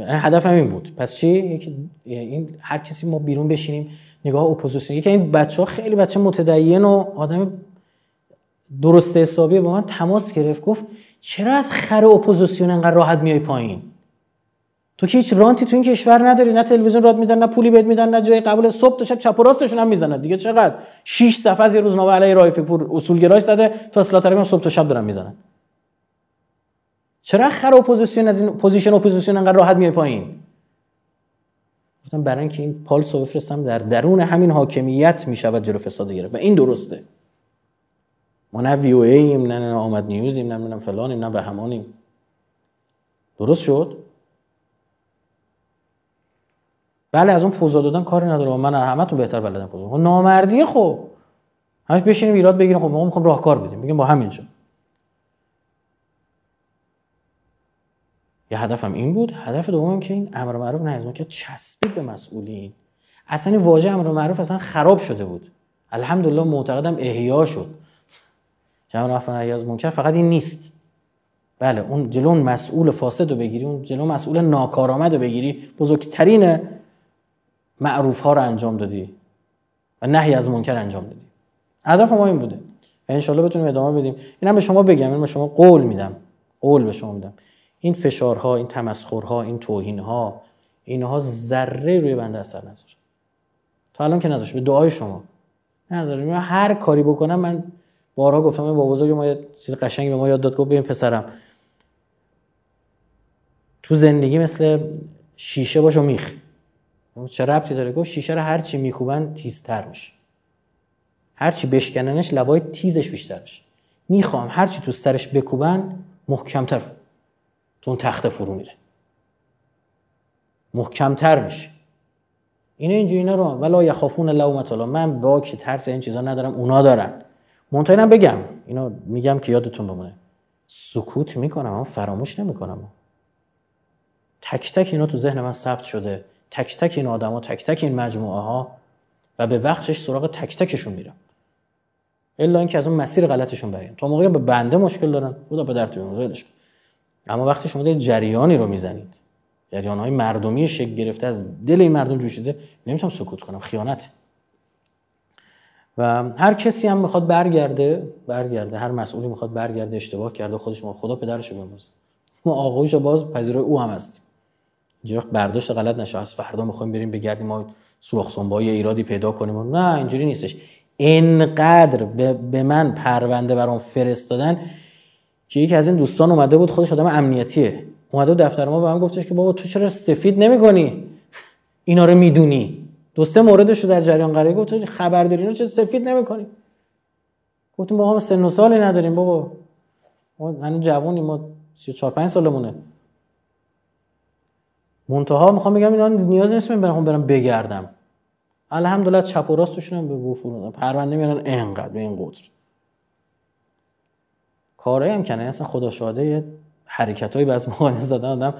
هدفم این بود. پس چی؟ این هر کسی ما بیرون بشینیم نگاه اپوزیسیون. یکی این بچه ها خیلی بچه متدین و آدم درست حسابی با من تماس گرفت. گفت چرا از خر اپوزیسیون انقدر راحت میای پایین؟ تو که هیچ رانتی تو این کشور نداری نه تلویزیون راهت میدن نه پولی بهت میدن نه جای قبول. صبح تا شب چپ و راستشون هم می‌زنن. دیگه چقدر؟ 6 صفحه از یه روزنامه علیه رایفی پور اصولگرایش زده تا اصلاح صبح تا شب دارن می‌زنن. چرا خر اپوزیسیون از این position اپوزیسیون انقدر راحت میای پایین؟ گفتم برای اینکه این پالس رو بفرستم در درون همین حاکمیت می‌شود جلو فساد گرفت. و این درسته. ما نه VOA ایم نه نه آمد نیوزیم نه نه فلانیم نه به همانیم درست شد؟ بله از اون پوزا دادن کاری نداره من همه تو بهتر بلدم پوزا خب نامردیه خب. همش بشینیم ایراد بگیریم. خب ما می‌خوام راهکار بدیم. میگیم با همینجا یه هدفم این بود. هدف دومم که این امر معروف نهی از منکر چسبید به مسئولین. اصلا این واژه امر معروف اصلا خراب شده بود. الحمدلله معتقدم احیا شد. جمع رفع نهی از منکر فقط این نیست. بله اون جلو اون مسئول فاسد رو بگیری اون جلو مسئول ناکارآمد رو بگیری. بزرگترین معروف ها رو انجام دادی و نهی از منکر انجام دادی. هدف ما این بوده. و انشالله بتونیم ادامه بدیم. اینم به شما بگم این به شما قول میدم. قول به شما میدم. این فشارها این تمسخرها این توهینها اینها ذره روی بنده اثر نذاره تا الان که نذاشت. به دعای شما. نذاره من هر کاری بکنم من بارها گفتم با بزرگ ما یه چیز قشنگی به ما یاد داد. گفت ببین پسرم. تو زندگی مثل شیشه باش و میخ. چه ربطی داره؟ گفت شیشه رو هر چی میکوبن تیزتر میشه. هر چی بشکننش لبای تیزش بیشتر میشه. می‌خوام هر چی تو سرش بکوبن محکمتر تو اون تخت فرو میره. محکمتر میشه. اینه اینجوری اینا رو ولا یخافون لومت الله. من با که ترس این چیزا ندارم اونا دارن. منتها بگم. اینو میگم که یادتون بمونه. سکوت می‌کنم اما فراموش نمی‌کنم. تک تک اینا تو ذهن من ثبت شده. تک تک این آدما تک تک این مجموعه ها و به وقتش سراغ تک تکشون میرم الا اینکه از اون مسیر غلطشون بریم. تا موقعی به بنده مشکل دارن. بودا به درد اما وقتی شما در جریانی رو می‌زنید جریان های مردمی شکل گرفته از دل این مردم جوشیده نمی‌تونم سکوت کنم. خیانت. و هر کسی هم می‌خواد برگرده برگرده. هر مسئولی می‌خواد برگرده اشتباه کرده خودش ما خدا پدرشو بموز ما آقایشو باز پذیرای او هم هستیم. اینجوری برداشت غلط نشه. از فردا می‌خوایم بریم بگردیم ما سوراخ سنبای ایرادی پیدا کنیم. نه اینجوری نیستش. انقدر به من پرونده برام فرستادن که یکی از این دوستان اومده بود خودش آدم امنیتیه. اومده دفتر ما به من گفتش که بابا تو چرا سفید نمی‌کنی؟ اینا رو می‌دونی. دو سه موردش رو در جریان قرار گفت. خبر داری اینو چرا سفید نمی‌کنی؟ گفتم با هم سن و سالی نداریم بابا. ما هنوز جوونیم ما 34 5 سالمونه. منتها می‌خوام بگم اینا نیاز نیست من برم برم بگردم. الحمدلله چپ و راستشون هم به گفت پرونده میارن انقدر به این قدر. کارایی هم کنه اصلا خدا شاده حرکتایی بعض موقع زدن آدم.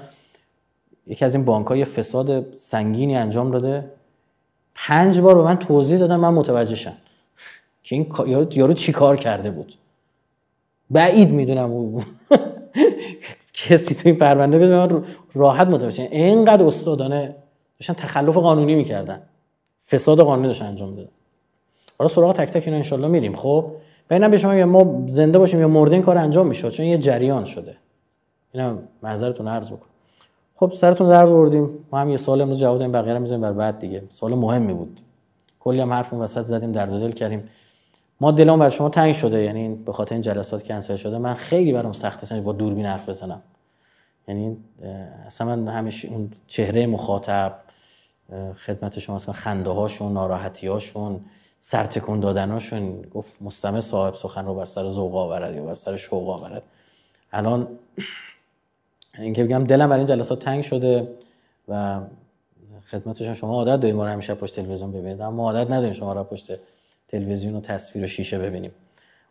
یکی از این بانک های فساد سنگینی انجام داده. پنج بار به من توضیح دادن من متوجه شم که این یارو چی کار کرده بود؟ بعید می‌دونم او کسی تو این پرونده بده من راحت متوجه. اینقدر استادانه داشتن تخلف قانونی می‌کردن. فساد قانونی داشتن انجام می‌دادن. حالا سراغ تک تک اینا انشالله میریم. خب ببینم به شما ما زنده باشیم یا مرده این کار انجام میشه چون یه جریان شده. اینا معذرتون عرض بکنم. خب سرتون در بردیم ما هم یه سال امروز جواب این بقیه رو می‌ذاریم بر بعد دیگه. سال مهمی بود. کلی هم حرف وسط زدیم در دل کردیم. ما دلم بر شما تنگ شده یعنی به خاطر این جلسات کنسل شده. من خیلی برام سخت است با دوربین حرف بزنم. یعنی اصلا من همیشه اون چهره مخاطب خدمت شما اصلا خنده هاشون ناراحتی هاشون سرتکون دادناشون گفت مستمع صاحب سخن رو بر سر ذوق آورد یا بر سر شوق آورد. الان اینکه بگم دلم برای این جلسات تنگ شده و خدمتشون شما عادت داریم ما رو همیشه پشت تلویزیون ببینید اما عادت نداریم شما رو پشت تلویزیون و تصویر و شیشه ببینیم.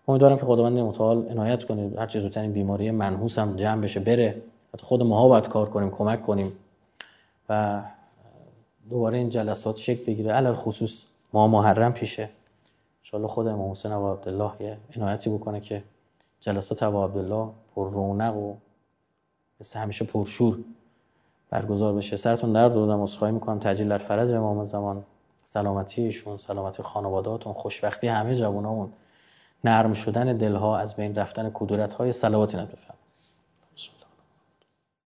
امیدوارم که خداوند متعال عنایت کنه. هر چه زودتر این بیماری منحوس هم جمع بشه بره. حتی خود ماها باید کار کنیم کمک کنیم و دوباره این جلسات شکل بگیره. علل خصوص ما محرم پیشه. ان خود امام حسین و عبدالله یه عنایتی بکنه که جلسات ابو عبدالله پر رونق و مثل همیشه پرشور برگزار بشه. سرتون درد دادم عذرخواهی می‌کنم. تجلیل در فرج امام زمان. سلامتی ایشون سلامتی خانوادهاتون خوشبختی همه جوانامون. نرم شدن دلها از بین رفتن کدورت های صلواتی نبفهم